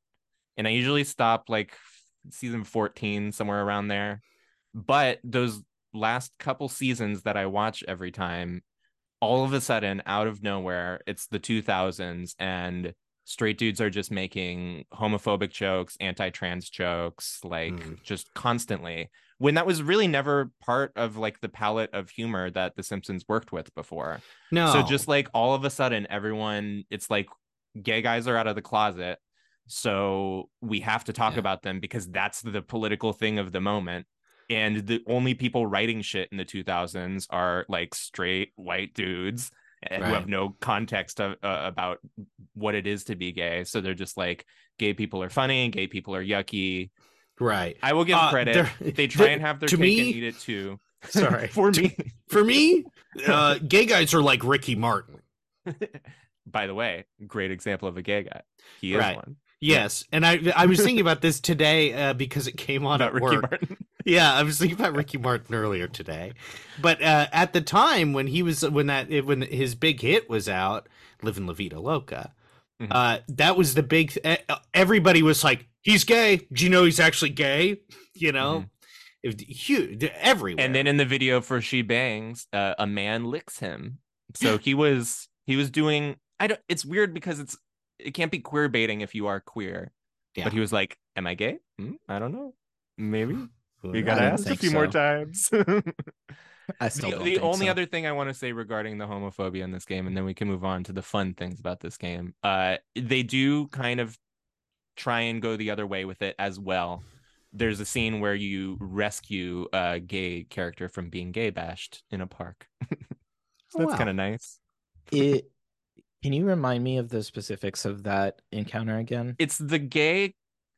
And i usually stop like season 14 somewhere around there. But those last couple seasons that i watch every time all of a sudden out of nowhere it's the 2000s and straight dudes are just making homophobic jokes anti-trans jokes like Mm. just constantly when that was really never part of like the palette of humor that the simpsons worked with before no. so just like all of a sudden everyone it's like gay guys are out of the closet so we have to talk Yeah. about them because that's the political thing of the moment and the only people writing shit in the 2000s are like straight white dudes eh, who have no context of, uh, about what it is to be gay so they're just like gay people are funny and gay people are yucky right. i will give Uh, credit they try and have their cake me- and eat it too Sorry. for To- me For me, uh, gay guys are like Ricky Martin. By the way, great example of a gay guy. He is Right. one. Yes, and I I was thinking about this today uh, because it came on About at Ricky work. Martin. Yeah, I was thinking about Ricky Martin earlier today, but uh, at the time when he was when that when his big hit was out, "Living La Vida Loca," Mhm. uh, that was the big. th- uh, Everybody was like, "He's gay." Do you know he's actually gay? You know, it, huge everywhere. Mm-hmm. And then in the video for She Bangs, uh, a man licks him. So he was he was doing. I don't. It's weird because it's it can't be queer baiting if you are queer. Yeah. But he was like, "Am I gay? Hmm, I don't know. Maybe you gotta ask a few more times." I still the the only so. other thing I want to say regarding the homophobia in this game, and then we can move on to the fun things about this game. Uh, they do kind of try and go the other way with it as well. There's a scene where you rescue a gay character from being gay bashed in a park. so Oh, that's wow. kind of nice. it can you remind me of the specifics of that encounter again It's the gay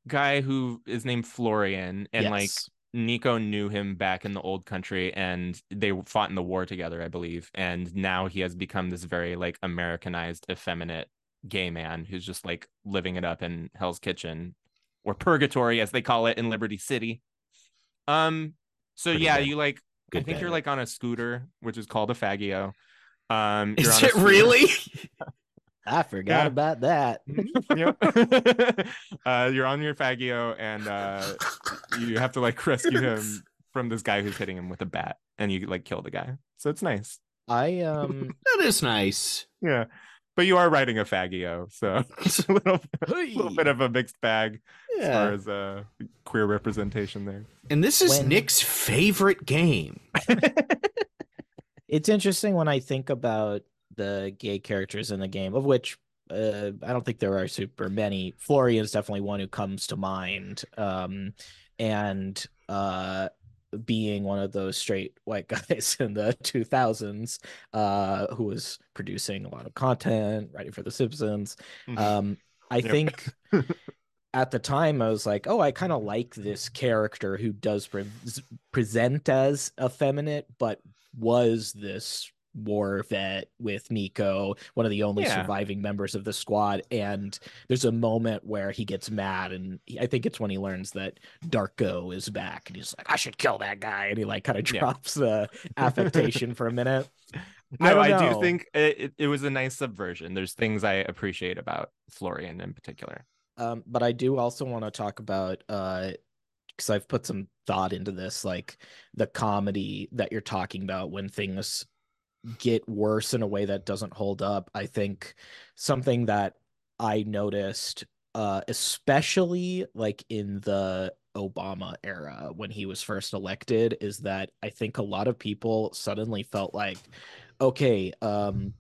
guy who is named Florian, and like Yes. Niko knew him back in the old country and they fought in the war together, I believe. And now he has become this very like Americanized, effeminate gay man who's just like living it up in Hell's Kitchen or purgatory as they call it in Liberty City. Um so Pretty yeah, good. you like Good I think bit. you're like on a scooter, which is called a Faggio. Um, Is it really? I forgot Yeah. about that. yep. uh, you're on your Faggio, and uh, you have to like rescue him from this guy who's hitting him with a bat, and you like kill the guy. So it's nice. I um that is nice. Yeah, but you are riding a Faggio, so it's a little, a little bit of a mixed bag as far as uh, queer representation there. And this is When- Nick's favorite game. it's interesting when I think about the gay characters in the game, of which uh, I don't think there are super many. Florian is definitely one who comes to mind. Um, and uh, being one of those straight white guys in the 2000s uh, who was producing a lot of content, writing for The Simpsons. Mhm. Um, I Yep. think at the time I was like, oh, I kind of like this character who does pre- present as effeminate, but was this war vet with Niko, one of the only Yeah. surviving members of the squad. And there's a moment where he gets mad, and he- I think it's when he learns that Darko is back, and he's like, I should kill that guy, and he like kind of Yeah. drops the affectation for a minute. No, don't I, do think it, it, it was a nice subversion. There's things I appreciate about Florian in particular. Um, but I do also want to talk about uh because I've put some thought into this, like the comedy that you're talking about when things get worse in a way that doesn't hold up. I think something that I noticed, uh, especially like in the Obama era when he was first elected, is that I think a lot of people suddenly felt like, okay, um,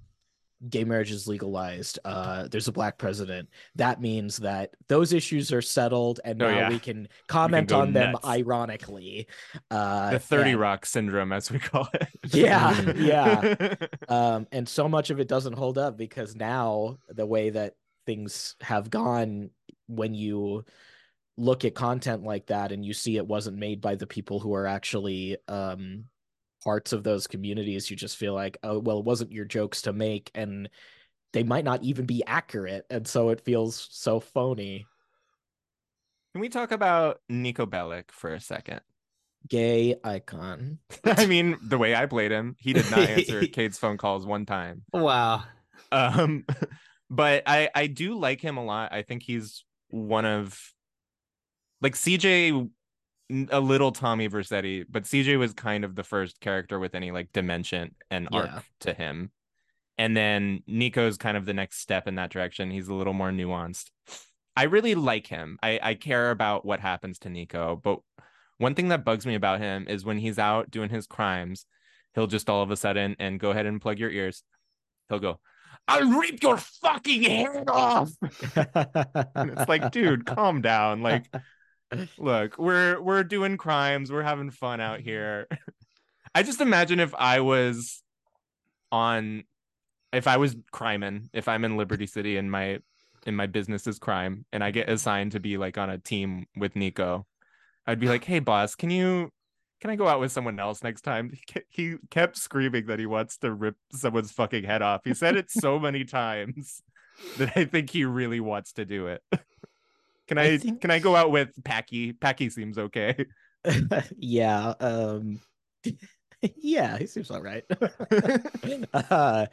gay marriage is legalized. Uh, there's a black president. That means that those issues are settled, and Oh, now yeah. we can comment go on them ironically. Uh, the 30 and- Rock syndrome, as we call it. Yeah, yeah. um and so much of it doesn't hold up because now the way that things have gone when you look at content like that and you see it wasn't made by the people who are actually um parts of those communities you just feel like oh well it wasn't your jokes to make and they might not even be accurate and so it feels so phony Can we talk about Niko Bellic for a second? gay icon I mean, the way I played him, he did not answer kate's phone calls one time. Wow. Um, but I I do like him a lot. I think he's one of like CJ n- a little Tommy Vercetti, but CJ was kind of the first character with any like dimension and arc Yeah. to him. And then Niko's kind of the next step in that direction. He's a little more nuanced. I really like him. I, I care about what happens to Niko, but one thing that bugs me about him is when he's out doing his crimes, he'll just all of a sudden and go ahead and plug your ears. He'll go, I'll rip your fucking head off. And it's like, dude, calm down. Like, look, we're we're doing crimes, we're having fun out mm-hmm. here. I just imagine if I was on if I was criming, if I'm in Liberty City and my in my business is crime and I get assigned to be like on a team with Niko, I'd be like, "Hey boss, can you can I go out with someone else next time?" He kept screaming that he wants to rip someone's fucking head off. He said it so many times that I think he really wants to do it. Can I, I think- can I go out with Packy? Packy seems okay. yeah um yeah he seems all right uh,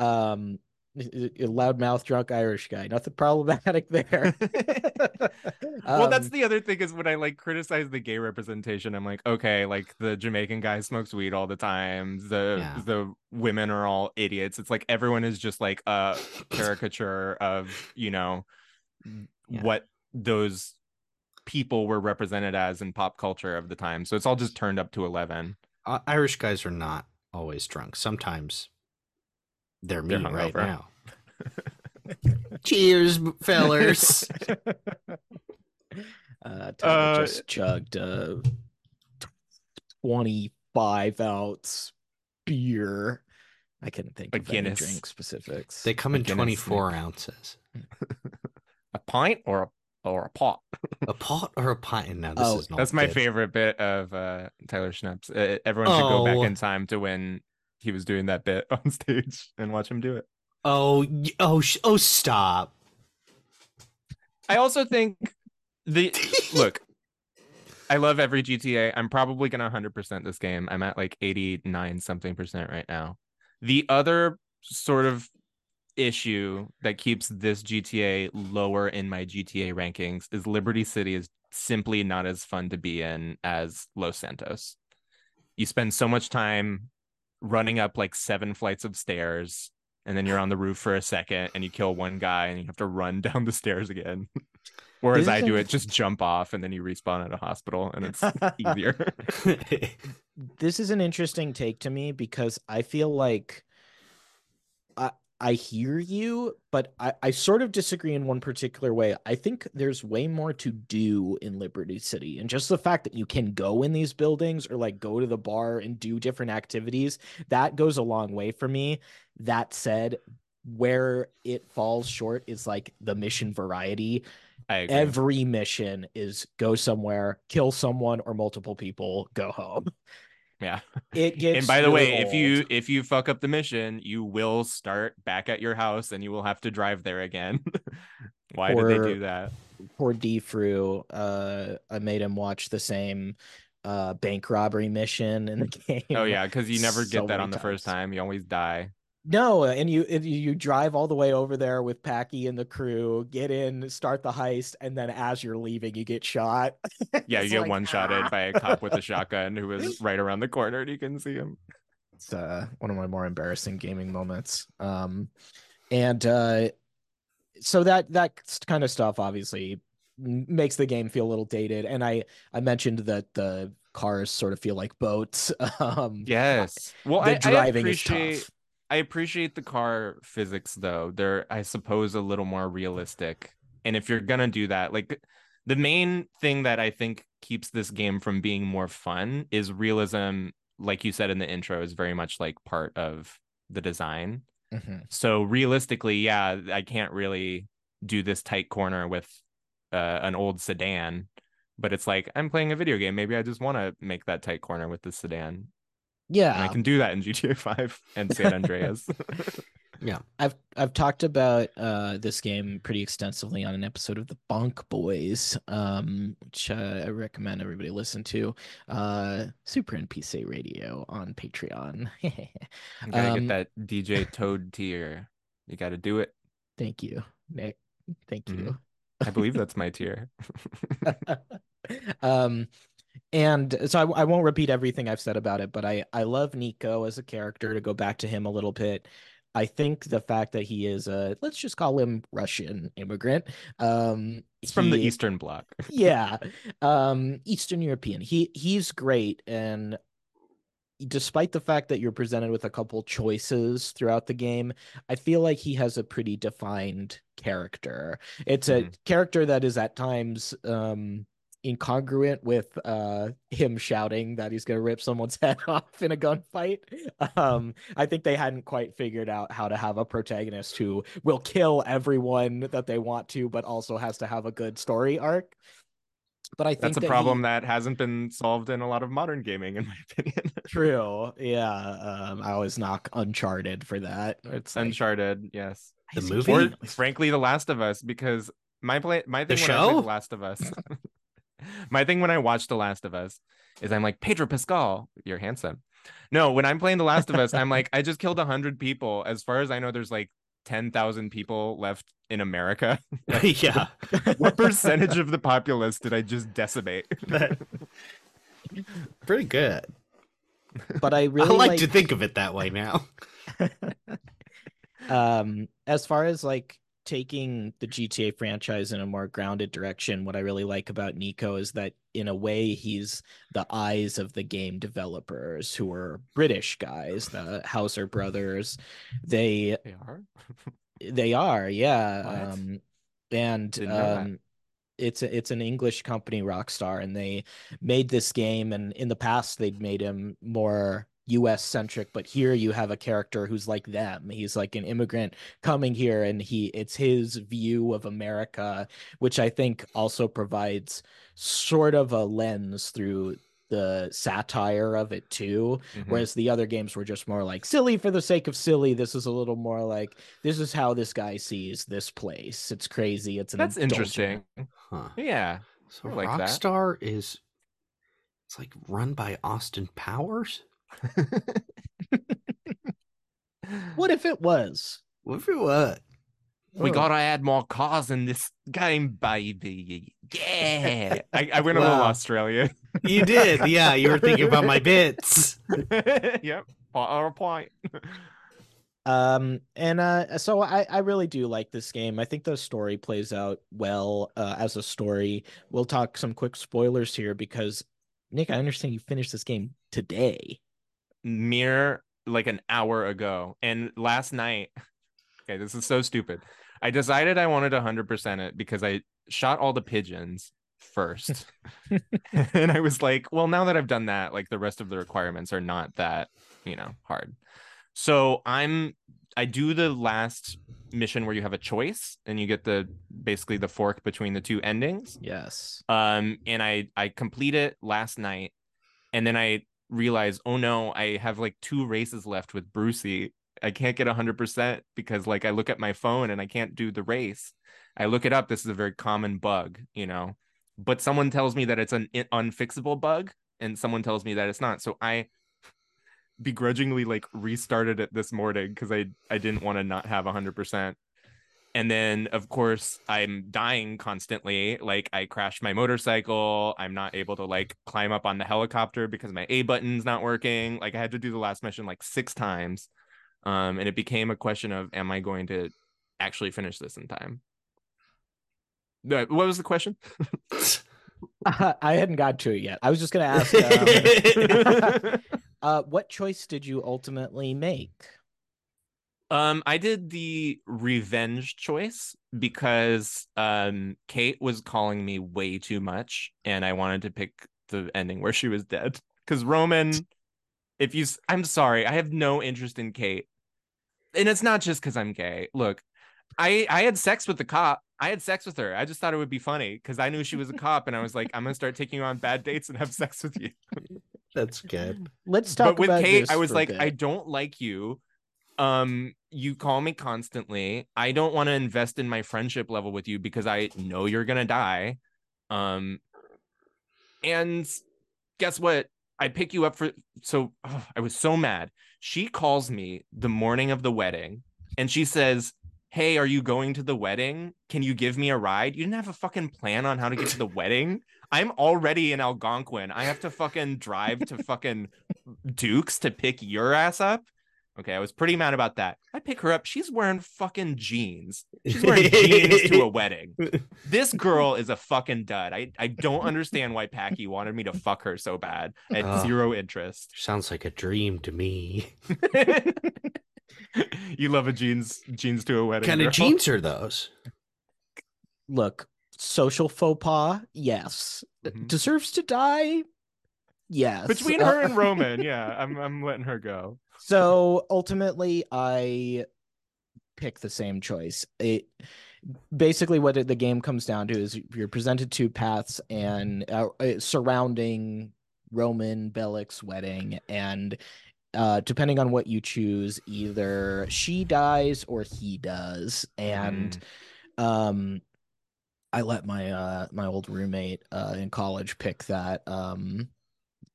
um a loudmouth drunk irish guy nothing problematic there well, that's Um, the other thing is when I like criticize the gay representation, I'm like, okay, like the Jamaican guy smokes weed all the time. The Yeah. the women are all idiots. It's like everyone is just like a caricature of, you know, Yeah. what those people were represented as in pop culture of the time. So it's all just turned up to 11. Uh, Irish guys are not always drunk. Sometimes they're me They're right now. Cheers, fellers. uh, Tyler Uh, just chugged a 25 ounce beer i couldn't think A of any Guinness. drink specifics They come in Guinness 24 ounces. A pint or a or a pot. A pot or a pint? No, this Oh, is not That's my good. favorite bit of uh, Tyler Schnaps. Uh, everyone should go back Oh. in time to when he was doing that bit on stage and watch him do it. Oh, oh, sh- oh, stop. I also think the look. I love every GTA. I'm probably gonna 100% this game. I'm at like 89 something percent right now. The other sort of issue that keeps this GTA lower in my GTA rankings is Liberty City is simply not as fun to be in as Los Santos. You spend so much time running up like seven flights of stairs and then you're on the roof for a second and you kill one guy and you have to run down the stairs again. Whereas I do a- it, just jump off and then you respawn at a hospital and it's easier. this is an interesting take to me because I feel like I hear you, but I, I sort of disagree in one particular way. I think there's way more to do in Liberty City. And just the fact that you can go in these buildings or like go to the bar and do different activities, that goes a long way for me. That said, where it falls short is like the mission variety I agree. every mission is go somewhere, kill someone or multiple people, go home. yeah. It gets and by the way, if you if you fuck up the mission, you will start back at your house and you will have to drive there again. Why did they do that? poor Defru, uh I made him watch the same uh bank robbery mission in the game. Oh yeah, because you never so get that on the first time. You always die. No, and you you you drive all the way over there with Packy and the crew, get in, start the heist, and then as you're leaving, you get shot. Yeah, you get like, one shotted "Ah." by a cop with a shotgun who was right around the corner and you couldn't see him. It's uh, one of my more embarrassing gaming moments. Um, and uh, so that that kind of stuff obviously makes the game feel a little dated. And I I mentioned that the cars sort of feel like boats. Um, Yes. Well, the I, I driving is tough. I appreciate the car physics though. They're I suppose a little more realistic. And if you're gonna do that, like the main thing that I think keeps this game from being more fun is realism, like you said in the intro, is very much like part of the design. Mhm. So realistically, yeah, I can't really do this tight corner with uh, an old sedan, but it's like I'm playing a video game. Maybe I just want to make that tight corner with the sedan. Yeah, And I can do that in GTA 5 and San Andreas. Yeah, I've I've talked about uh this game pretty extensively on an episode of the Bonk Boys, um, which uh, I recommend everybody listen to. Uh, Super NPC Radio on Patreon. You gotta Um, get that DJ Toad tier. You gotta do it. Thank you, Nick. Thank you. Mhm. I believe that's my tier. um and so I, I won't repeat everything i've said about it but i i love niko as a character to go back to him a little bit i think the fact that he is a let's just call him russian immigrant um It's from the Eastern Bloc. yeah um eastern european he he's great and despite the fact that you're presented with a couple choices throughout the game i feel like he has a pretty defined character it's a Mhm. character that is at times um incongruent with uh him shouting that he's gonna rip someone's head off in a gunfight um i think they hadn't quite figured out how to have a protagonist who will kill everyone that they want to but also has to have a good story arc but i think That's a that he- problem that hasn't been solved in a lot of modern gaming, in my opinion. True. Yeah. Um, I always knock Uncharted for that. It's like, Uncharted, yes. The movie? Or frankly, The Last of Us, because my play my The thing when I play show? The Last of Us. my thing when I watch The Last of Us is I'm like, Pedro Pascal, you're handsome. No, when I'm playing The Last of Us, I'm like, I just killed hundred people. As far as I know, there's like ten thousand people left in America. Like, yeah. what percentage of the populace did I just decimate? Pretty good. But I I really like, like, to think of it that way now. um as far as like taking the GTA franchise in a more grounded direction, what I really like about Niko is that in a way he's the eyes of the game developers who are British guys, the Houser brothers. They they are. They are, yeah. Um, and Didn't know that. um, it's a, it's an English company, Rockstar, and they made this game. And in the past, they'd made him more U.S. centric, but here you have a character who's like them. He's like an immigrant coming here, and he it's his view of America, which I think also provides sort of a lens through the satire of it too. Mhm. Whereas the other games were just more like silly for the sake of silly. This is a little more like this is how this guy sees this place. It's crazy. It's an That's interesting. Huh. Yeah. So like. Rockstar is It's like run by Austin Powers. What if it was? What if it was? We Oh. gotta add more cars in this game, baby. Yeah. I, I went a little Wow. Australian. You did, yeah. You were thinking about my bits. yep. Or point. Um, and uh, so I, I really do like this game. I think the story plays out well uh, as a story. We'll talk some quick spoilers here because Nick, I understand you finished this game today. Mere like an hour ago. And last night, okay, this is so stupid. I decided I wanted to 100% it because I shot all the pigeons first. and I was like, well, now that I've done that, like the rest of the requirements are not that, you know, hard. So I'm I do the last mission where you have a choice and you get the basically the fork between the two endings Yes. um and i i complete it last night and then i realize oh no i have like two races left with brucie. I can't get 100% because like i look at my phone and i can't do the race. I look it up this is a very common bug you know? But someone tells me that it's an unfixable bug and someone tells me that it's not. So i begrudgingly like restarted it this morning because i i didn't want to not have 100% and then of course i'm dying constantly. Like i crashed my motorcycle. I'm not able to like climb up on the helicopter because my a button's not working. Like i had to do the last mission like six times. Um and it became a question of am i going to actually finish this in time? What was the question? I hadn't got to it yet. I was just gonna ask, um, uh, what choice did you ultimately make? Um, I did the revenge choice because um Kate was calling me way too much, and I wanted to pick the ending where she was dead. Because Roman, if you, I'm sorry, I have no interest in Kate, and it's not just because I'm gay. Look, I I had sex with the cop. I had sex with her. I just thought it would be funny because I knew she was a cop, and I was like, I'm gonna start taking you on bad dates and have sex with you. That's good. Let's talk but with about Kate, this I was like, bit. I don't like you. Um, you call me constantly. I don't want to invest in my friendship level with you because I know you're gonna die. Um, and guess what? I pick you up for so I was so mad. She calls me the morning of the wedding and she says, Hey, are you going to the wedding? Can you give me a ride? You didn't have a fucking plan on how to get to the wedding. I'm already in Algonquin. I have to fucking drive to fucking Duke's to pick your ass up. Okay, I was pretty mad about that. I pick her up. She's wearing fucking jeans. She's wearing jeans to a wedding. This girl is a fucking dud. I, I don't understand why Packy wanted me to fuck her so bad. I had Ugh. zero interest. Sounds like a dream to me. you love a jeans jeans to a wedding. Kind of jeans are those? Look, social faux pas, yes. Mhm. Deserves to die, yes. Between Uh, her and Roman, yeah, I'm I'm letting her go. So ultimately, I pick the same choice. It basically what it, the game comes down to is you're presented two paths and uh, uh, surrounding Roman Bellic's wedding, and uh, depending on what you choose, either she dies or he does, and um. I let my uh my old roommate uh in college pick that um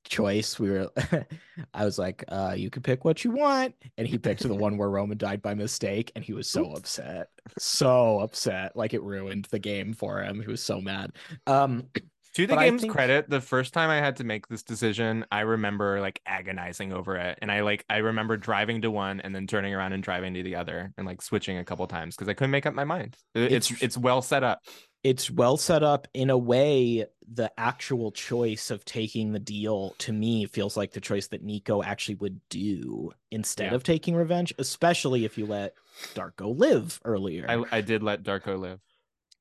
choice. We were I was like, uh, you can pick what you want. And he picked the one where Roman died by mistake, and he was so upset. So upset. Like it ruined the game for him. He was so mad. Um To the But game's think- credit, the first time I had to make this decision, I remember like agonizing over it. And I like I remember driving to one and then turning around and driving to the other and like switching a couple times because I couldn't make up my mind. It's It's- it's well set up. it's well set up in a way the actual choice of taking the deal to me feels like the choice that Niko actually would do instead Yeah. of taking revenge, especially if you let Darko live earlier. I I did let Darko live.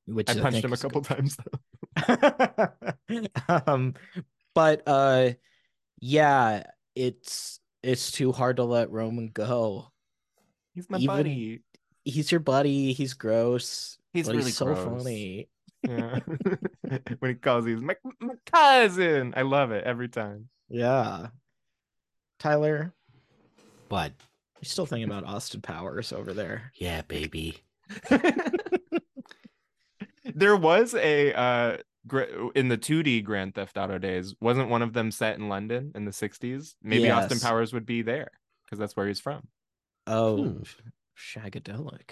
which I I punched him a couple good. times though. um but uh yeah it's it's too hard to let roman go He's my Even- buddy. he's your buddy he's gross He's but really he's so gross. funny Yeah. when he calls he's my, my cousin. I love it every time. yeah tyler What? you're still thinking about austin powers over there Yeah, baby. There was a uh in the 2D Grand Theft Auto days, wasn't one of them set in London in the 60s? Maybe Austin Powers would be there because that's where he's from. Oh, Hmm. shagadelic.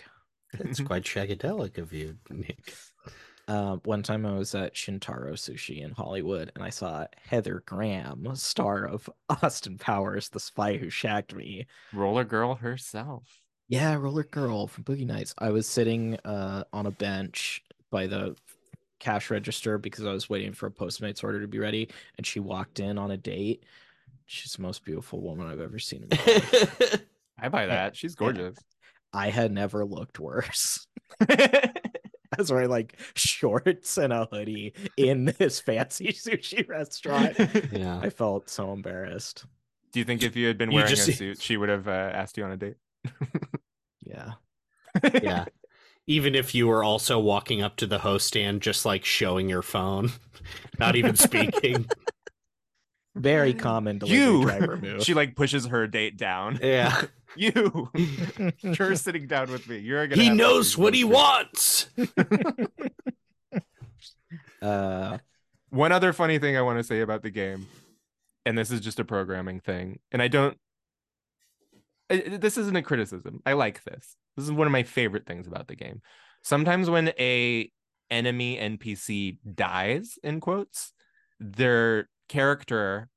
It's quite shagadelic of you, Nick. Uh, one time I was at Shintaro Sushi in Hollywood and I saw Heather Graham, star of Austin Powers, The Spy Who Shagged Me. Roller Girl herself. Yeah, Roller Girl from Boogie Nights. I was sitting uh, on a bench by the cash register because I was waiting for a Postmates order to be ready, and she walked in on a date. She's the most beautiful woman I've ever seen. In my life. I buy that. She's gorgeous. I had never looked worse. I was wearing like shorts and a hoodie in this fancy sushi restaurant. Yeah. I felt so embarrassed. Do you think if you had been You wearing just- a suit, she would have uh, asked you on a date? Yeah. yeah. Even if you were also walking up to the host stand, just like showing your phone, not even speaking. Very common delivery driver You. move. she like pushes her date down. Yeah. You. You're sitting down with me. You're gonna. He knows what he conversations. wants. uh One other funny thing I want to say about the game, and this is just a programming thing, and I don't. This isn't a criticism. I like this. This is one of my favorite things about the game. Sometimes when a enemy NPC dies, in quotes, their character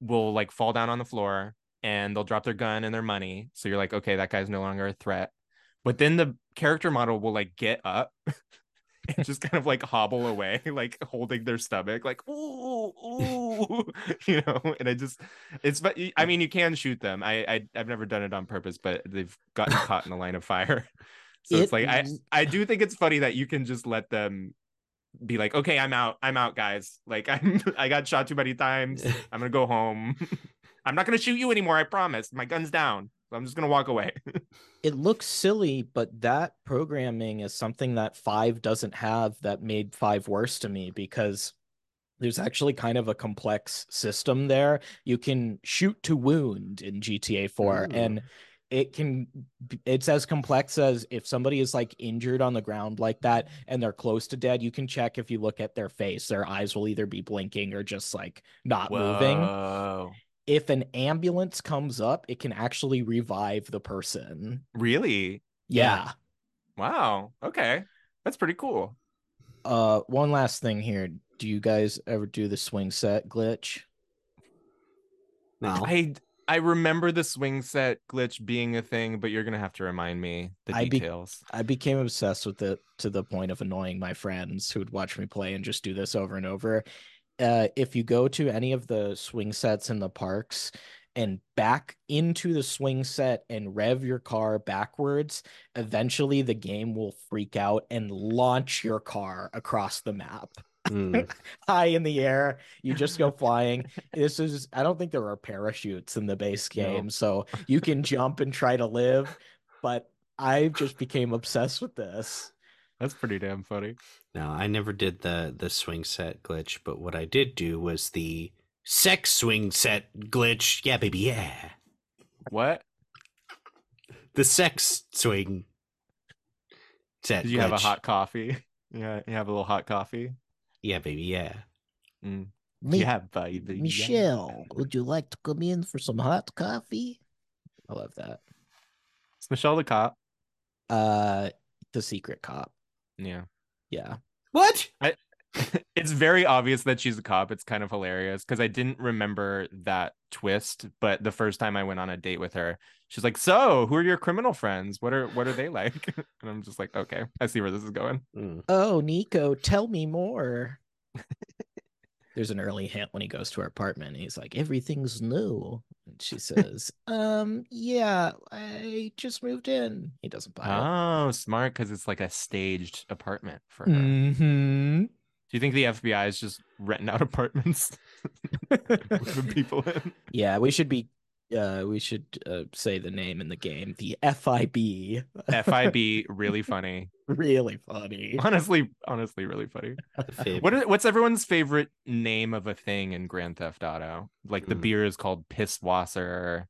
will like fall down on the floor and they'll drop their gun and their money. So you're like, okay, that guy's no longer a threat. But then the character model will like get up and just kind of like hobble away, like holding their stomach, like ooh, ooh, you know. And I just, it's but I mean, you can shoot them. I, I I've never done it on purpose, but they've gotten caught in the line of fire. So it's like I I do think it's funny that you can just let them be like, okay, I'm out, I'm out, guys. Like I'm I got shot too many times. I'm gonna go home. I'm not gonna shoot you anymore. I promise. My gun's down. I'm just gonna walk away. it looks silly, but that programming is something that five doesn't have that made five worse to me because there's actually kind of a complex system there. You can shoot to wound in GTA 4 Ooh. and it can it's as complex as if somebody is like injured on the ground like that and they're close to dead you can check if you look at their face their eyes will either be blinking or just like not moving Whoa. If an ambulance comes up it can actually revive the person Really? yeah. Wow. Okay. That's pretty cool. Uh, one last thing here. Do you guys ever do the swing set glitch? No. I I remember the swing set glitch being a thing, but you're gonna have to remind me the I be- details. I became obsessed with it to the point of annoying my friends who would watch me play and just do this over and over. Uh, if you go to any of the swing sets in the parks and back into the swing set and rev your car backwards, eventually the game will freak out and launch your car across the map. Mm. high in the air. You just go flying. This is I don't think there are parachutes in the base No. game, so you can jump and try to live, but I just became obsessed with this. That's pretty damn funny. No, I never did the the swing set glitch, but what I did do was the sex swing set glitch. Yeah, baby, yeah. What? The sex swing set. Did you have a hot coffee? Yeah, you have a little hot coffee. Yeah, baby, yeah. Mm. Mi- yeah, baby. yeah. Michelle, would you like to come in for some hot coffee? I love that. It's Michelle the cop. Uh the secret cop. Yeah. Yeah. What? it's very obvious that she's a cop. It's kind of hilarious because I didn't remember that twist, but the first time I went on a date with her, she's like, "So, who are your criminal friends? What are what are they like?" and I'm just like, "Okay, I see where this is going." Mm. Oh, Niko, tell me more. There's an early hint when he goes to her apartment. He's like, everything's new. And she says, um, yeah, I just moved in. He doesn't buy Oh, smart because it's like a staged apartment for her. Mm-hmm. Do you think the FBI is just renting out apartments, moving people in? Yeah, we should be, uh, we should uh, say the name in the game. The FIB. FIB, really funny. really funny. Honestly, honestly, really funny. What are, what's everyone's favorite name of a thing in Grand Theft Auto? Like the Hmm. beer is called Pisswasser.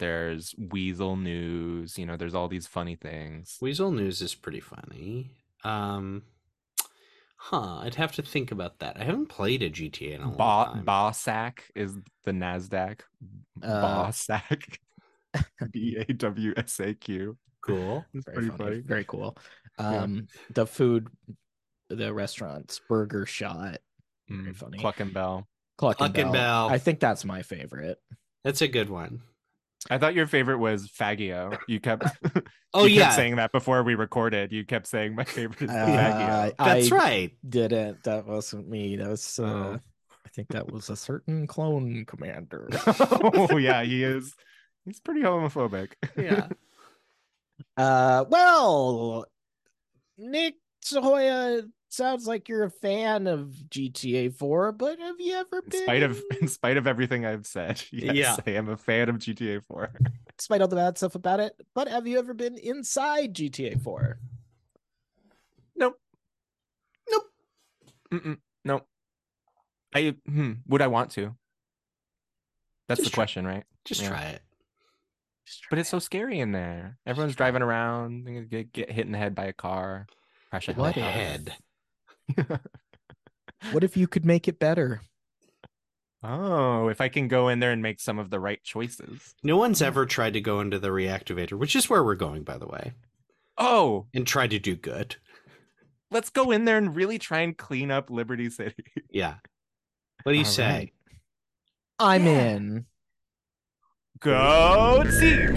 There's Weasel News. You know, there's all these funny things. Weasel News is pretty funny. Um, Huh, I'd have to think about that. I haven't played a GTA in a long Ba time. BAWSAQ is the Nasdaq. Uh, BAWSAQ. B A W S A Q. Cool. It's Very funny. funny. Very cool. Yeah. Um, the food, the restaurants, Burger Shot, very Mm, funny. Cluckin' Bell. Cluck, Cluckin' Bell. I think that's my favorite. That's a good one. I thought your favorite was Faggio. You kept Oh you kept yeah, saying that before we recorded. You kept saying my favorite is Uh, Faggio. that's I right. Didn't. That wasn't me. That was. Uh, Oh. I think that was a certain clone commander. oh yeah, he is. He's pretty homophobic. Yeah. Uh, well, Nick Sahoyah, sounds like you're a fan of GTA 4, but have you ever In been? spite of in spite of everything I've said, yes, Yeah. I am a fan of GTA 4. despite all the bad stuff about it, but have you ever been inside GTA 4? Nope. Nope. Mm-mm. I hmm, would I want to? That's Just the try- question, right? Just Yeah. try it. Just try But it's so scary in there. Everyone's driving around, get, get hit in the head by a car, crash a What. Head. What if you could make it better? Oh, if I can go in there and make some of the right choices. No one's ever tried to go into the reactivator, which is where we're going, by the way, Oh, and try to do good. let's go in there and really try and clean up Liberty City. Yeah. What do you All say? right. I'm Yeah. in. Go team!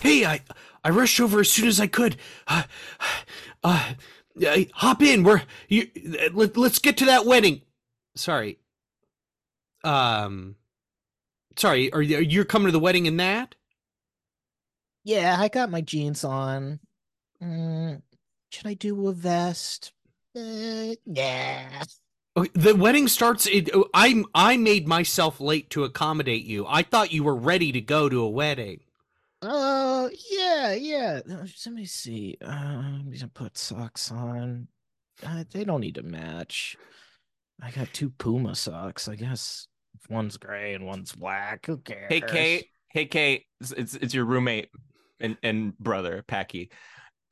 Hey, I I rushed over as soon as I could. Uh, uh, uh, hop in. We're you. Let, let's get to that wedding. Sorry. Um. Sorry. Are you you're coming to the wedding in that? Yeah, I got my jeans on. Mm, should I do a vest? Uh, yeah. Okay, The wedding starts. It, I I made myself late to accommodate you. I thought you were ready to go to a wedding. Uh, yeah, yeah. Let me see. Uh, I'm gonna put socks on. Uh, they don't need to match. I got two Puma socks. I guess one's gray and one's black. Who cares? Hey Kate, hey Kate, it's it's, it's your roommate and and brother Packy.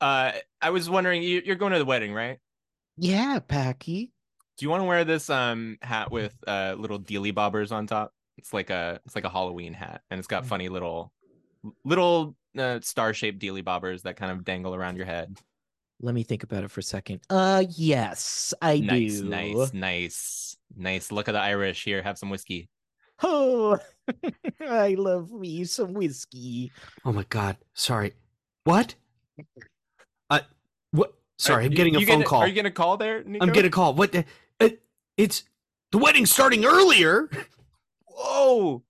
Uh, I was wondering, you, you're going to the wedding, right? Yeah, Packy. Do you want to wear this um hat with uh little dealy bobbers on top? It's like a it's like a Halloween hat, and it's got Mm. funny little little uh, star shaped dealy bobbers that kind of dangle around your head. Let me think about it for a second. Uh, yes, I nice, do. nice, nice, nice. Look at the Irish here. Have some whiskey. Oh, I love me some whiskey. Oh my god. Sorry. What? Uh, what? Sorry, Are I'm you- getting a you phone gonna- call. Are you gonna call there? Niko? I'm getting a call. What? The, uh, it's the wedding's starting earlier. Whoa.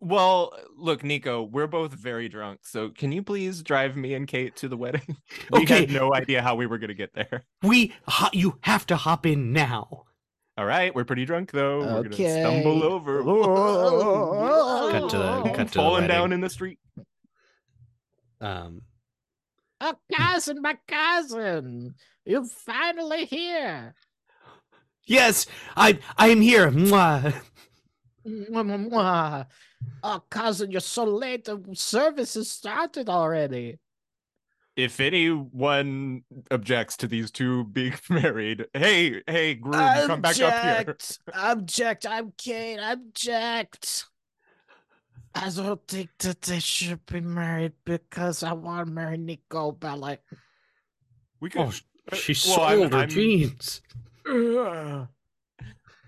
Well, look, Niko, we're both very drunk. So can you please drive me and Kate to the wedding? we Okay. had no idea how we were gonna get there. We, ho- you have to hop in now. All right, we're pretty drunk though. We're gonna Okay. stumble over. Cut to the- cut to the falling down in the street. Um, Oh, cousin, my cousin, you're finally here. yes, I, I am here. Mwah. Mwah, mwah, mwah. Oh, cousin, you're so late. The service has started already. If anyone objects to these two being married, hey, hey, groom, come back up here. Object. Object. I'm Kate. Object. I don't think that they should be married because I want to marry Niko Bellic. We could. Oh, uh, she well, I'm- sold her I'm- jeans.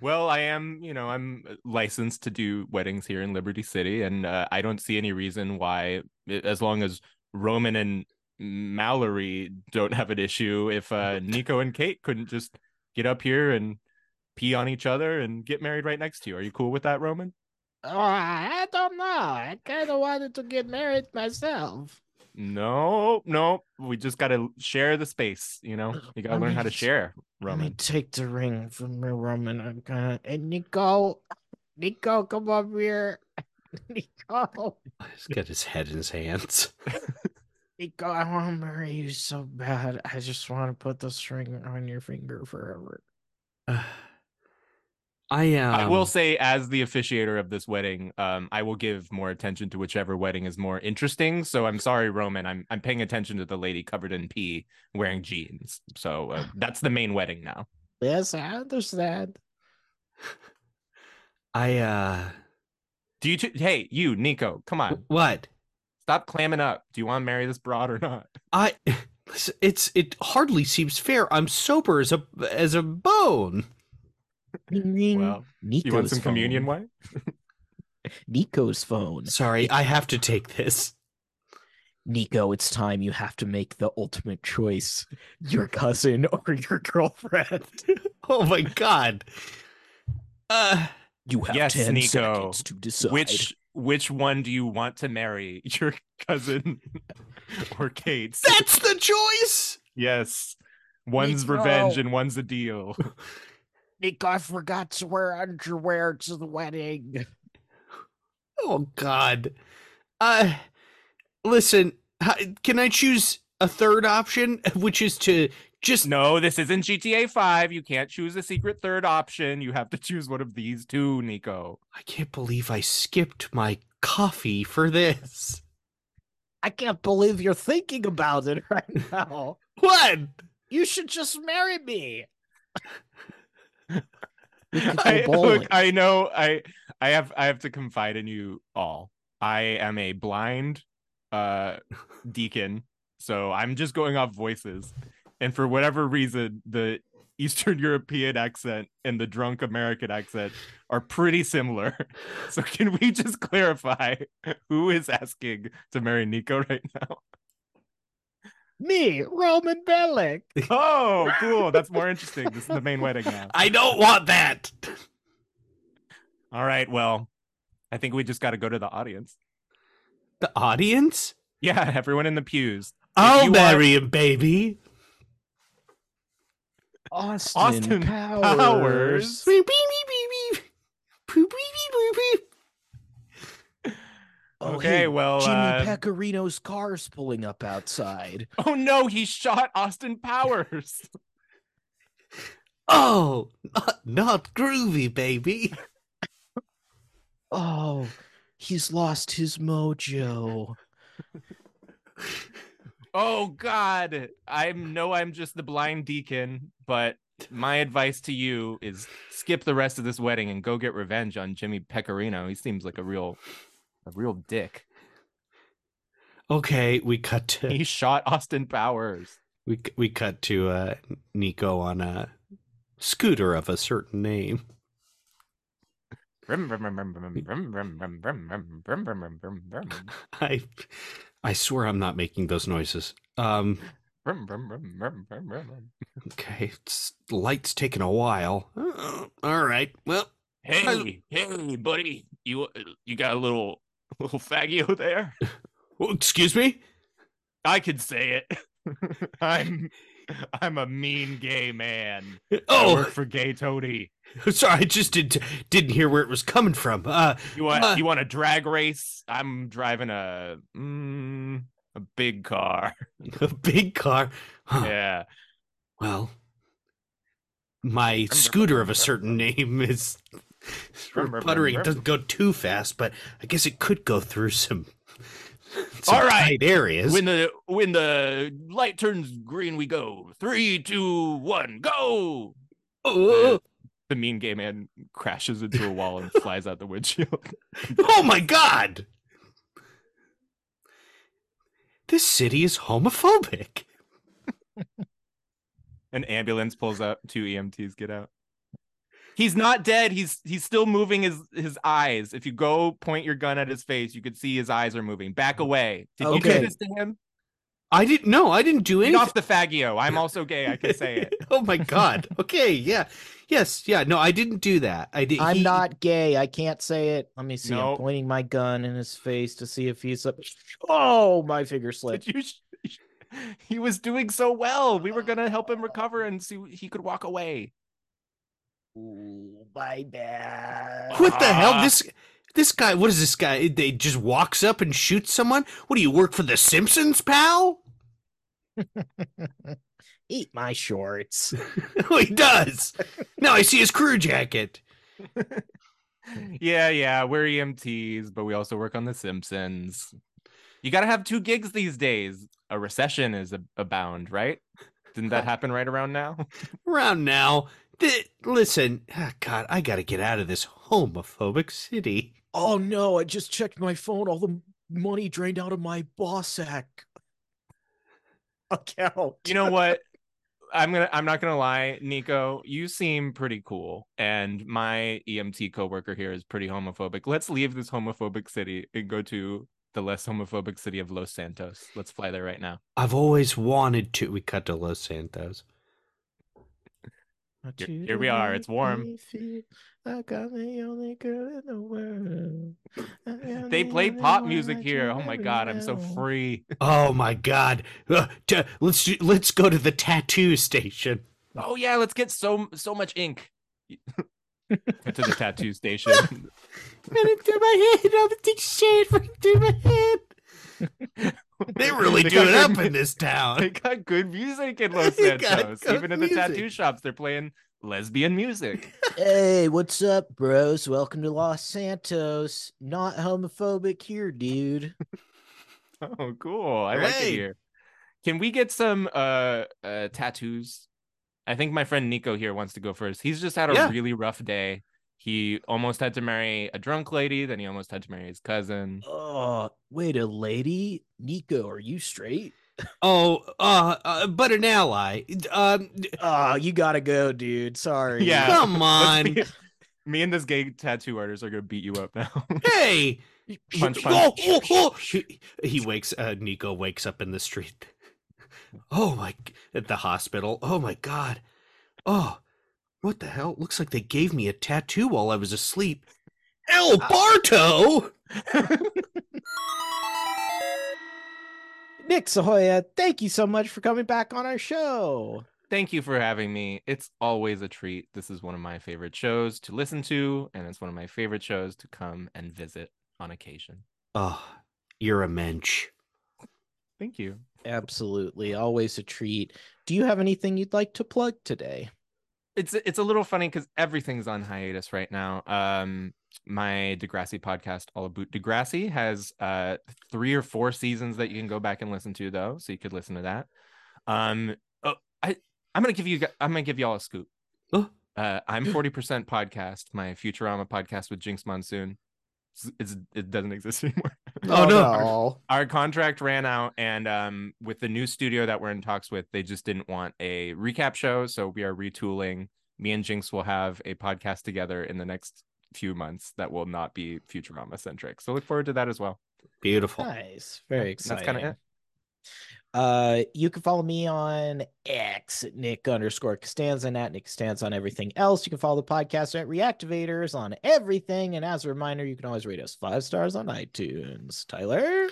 Well, I am, you know, I'm licensed to do weddings here in Liberty City, and uh, I don't see any reason why, as long as Roman and Mallory don't have an issue, if uh, Niko and Kate couldn't just get up here and pee on each other and get married right next to you. Are you cool with that, Roman? Oh, I don't know. I kind of wanted to get married myself. No, no, we just got to share the space. You know, you got to I learn how to mean, share, Let me Roman. take the ring from me, Roman. I'm gonna. And Niko, Niko, come up here. Niko, He's got his head in his hands. Niko, I want to marry you so bad. I just want to put the ring on your finger forever. I um, I will say, as the officiator of this wedding, um, I will give more attention to whichever wedding is more interesting. So I'm sorry, Roman. I'm I'm paying attention to the lady covered in pee wearing jeans. So uh, that's the main wedding now. Yes, I understand. I uh, Do you? T- hey, you, Niko, come on, what? Stop clamming up. Do you want to marry this broad or not? I it's it hardly seems fair. I'm sober as a as a bone. Ring, ring. Well, Niko's you want some communion phone. wine? Niko's phone. Sorry, I have to take this. Niko, it's time you have to make the ultimate choice: your cousin or your girlfriend. Oh my god. Uh, You have Yes, ten Niko. seconds to decide. Which which one do you want to marry, your cousin or Kate? that's the choice. yes, one's Niko. revenge and one's a deal. Niko, I forgot to wear underwear to the wedding. Oh god. Uh, listen. Can I choose a third option, which is to just No, this isn't GTA 5. You can't choose a secret third option. You have to choose one of these two, Niko. I can't believe I skipped my coffee for this. I can't believe you're thinking about it right now. What? You should just marry me. We could go I, look, I know I I have I have to confide in you all. I am a blind uh deacon, so I'm just going off voices. And for whatever reason, the Eastern European accent and the drunk American accent are pretty similar. So can we just clarify who is asking to marry Niko right now? Me, Roman Bellic. Oh, cool. That's more interesting. This is the main wedding now. I don't want that. All right. Well, I think we just got to go to the audience. The audience? Yeah, everyone in the pews. I'll you marry him, baby. Austin, Austin Powers. Powers. Beep, beep, Okay, well, Jimmy uh, Pegorino's car's pulling up outside. Oh no, he shot Austin Powers. Oh, not, not groovy, baby. Oh, he's lost his mojo oh God, I know I'm just the blind deacon, but my advice to you is skip the rest of this wedding and go get revenge on Jimmy Pegorino. He seems like a real, a real dick. Okay, we cut to he shot Austin Powers. We we cut to uh, Niko on a scooter of a certain name. I I swear I'm not making those noises. Um, okay, it's, the light's taking a while. Uh, all right, well, Hey, hey, buddy, you you got a little little faggio there? excuse me. I could say it. I'm I'm a mean gay man. I Oh, work for Gay Toady. sorry, I just did, didn't hear where it was coming from. Uh, You want Uh. you want a drag race? I'm driving a mm, a big car. a big car. Huh. Yeah. Well, my scooter of a certain name is puttering. It doesn't go too fast, but I guess it could go through some All right. areas. When the when the light turns green, we go. Three, two, one, go. oh, The mean gay man crashes into a wall and flies out the windshield. oh my god! This city is homophobic. An ambulance pulls up. Two EMTs get out. He's not dead. He's he's still moving his his eyes. If you go point your gun at his face, you could see his eyes are moving. Back mm. away. Did you Okay. do this to him? I didn't. No, I didn't do Get anything. off the faggio. I'm also gay. I can say it. oh my god. Okay. Yeah. Yes. Yeah. No, I didn't do that. I did. I'm he- not gay. I can't say it. Let me see. Nope. I'm pointing my gun in his face to see if he's up. Oh, my finger slipped. Did you? sh- He was doing so well. We were gonna help him recover and see he could walk away. Ooh, my bad. What the hell? Ah. This this guy. What is this guy? They just walks up and shoots someone. What do you work for the Simpsons, pal? Eat my shorts. oh, he does. Now I see his crew jacket. yeah, yeah, we're EMTs, but we also work on The Simpsons. You got to have two gigs these days. A recession is a- abound, right? Didn't that happen right around now? Around now, th- listen, ah, God, I gotta get out of this homophobic city. Oh no, I just checked my phone. All the money drained out of my BAWSAQ account. You know what? I'm gonna. I'm not gonna lie, Niko. You seem pretty cool, and my EMT coworker here is pretty homophobic. Let's leave this homophobic city and go to the less homophobic city of Los Santos. Let's fly there right now. I've always wanted to. We cut to Los Santos. Here- here we are, it's warm. The only girl in the world. They play pop music here. Oh my god, I'm so free. Oh my God! Uh, let's do- let's go to the tattoo station. Oh yeah, let's get so so much ink. to the tattoo station. into my head, all the thick shit right through my head. They really They do it up mu- in this town. They got good music in Los They Santos. Even in the music. tattoo shops, they're playing lesbian music. Hey, what's up, bros? Welcome to Los Santos. Not homophobic here, dude. Oh, cool. I like it here. Can we get some uh, uh tattoos? I think my friend Niko here wants to go first. He's just had a Yeah. really rough day. He almost had to marry a drunk lady, then he almost had to marry his cousin. Oh, wait, a lady? Niko, are you straight? Oh, uh, uh, but an ally. Um, Oh, you gotta go, dude. Sorry. Yeah. come on. be- me and this gay tattoo artist are gonna beat you up now. hey. Punch, Oh, punch. oh, oh. He, he wakes. Uh, Niko wakes up in the street. Oh my! g- At the hospital. Oh my God. Oh, what the hell? Looks like they gave me a tattoo while I was asleep. El ah. Barto. Nick Sahoyah, thank you so much for coming back on our show. Thank you for having me. It's always a treat. This is one of my favorite shows to listen to, and it's one of my favorite shows to come and visit on occasion. Oh, you're a mensch. Thank you. Absolutely. Always a treat. Do you have anything you'd like to plug today? It's it's a little funny because everything's on hiatus right now. Um, my Degrassi podcast, All About Degrassi, has uh three or four seasons that you can go back and listen to though, so you could listen to that. Um, oh, I I'm gonna give you I'm gonna give y'all a scoop. Uh, I'm 40% podcast, my Futurama podcast with Jinkx Monsoon. It's, it's, it doesn't exist anymore. Oh, no. no. our contract ran out and um with the new studio that we're in talks with they just didn't want a recap show so we are retooling me and jinkx will have a podcast together in the next few months that will not be futurama centric so look forward to that as well Beautiful. Nice. Very Yeah, exciting. that's kinda it. Uh, you can follow me on X Nick underscore Costanza and at Nick Costanza on everything else. You can follow the podcast at Reactivators on everything. And as a reminder, you can always rate us five stars on iTunes. Tyler?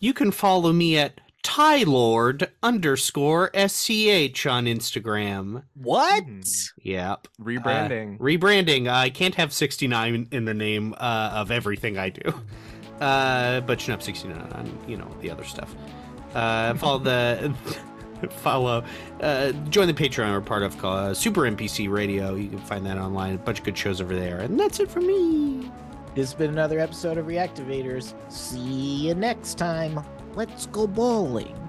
You can follow me at Tylord underscore SCH on Instagram. What? Hmm. Yep. rebranding Rebranding. I can't have 69 in the name uh, of everything I do. Uh, but you can have 69 on, you know, the other stuff. Uh, follow the. Follow, uh, join the Patreon we're part of uh, Super NPC Radio. You can find that online. A bunch of good shows over there. And that's it for me. This has been another episode of Reactivators. See you next time. Let's go bowling.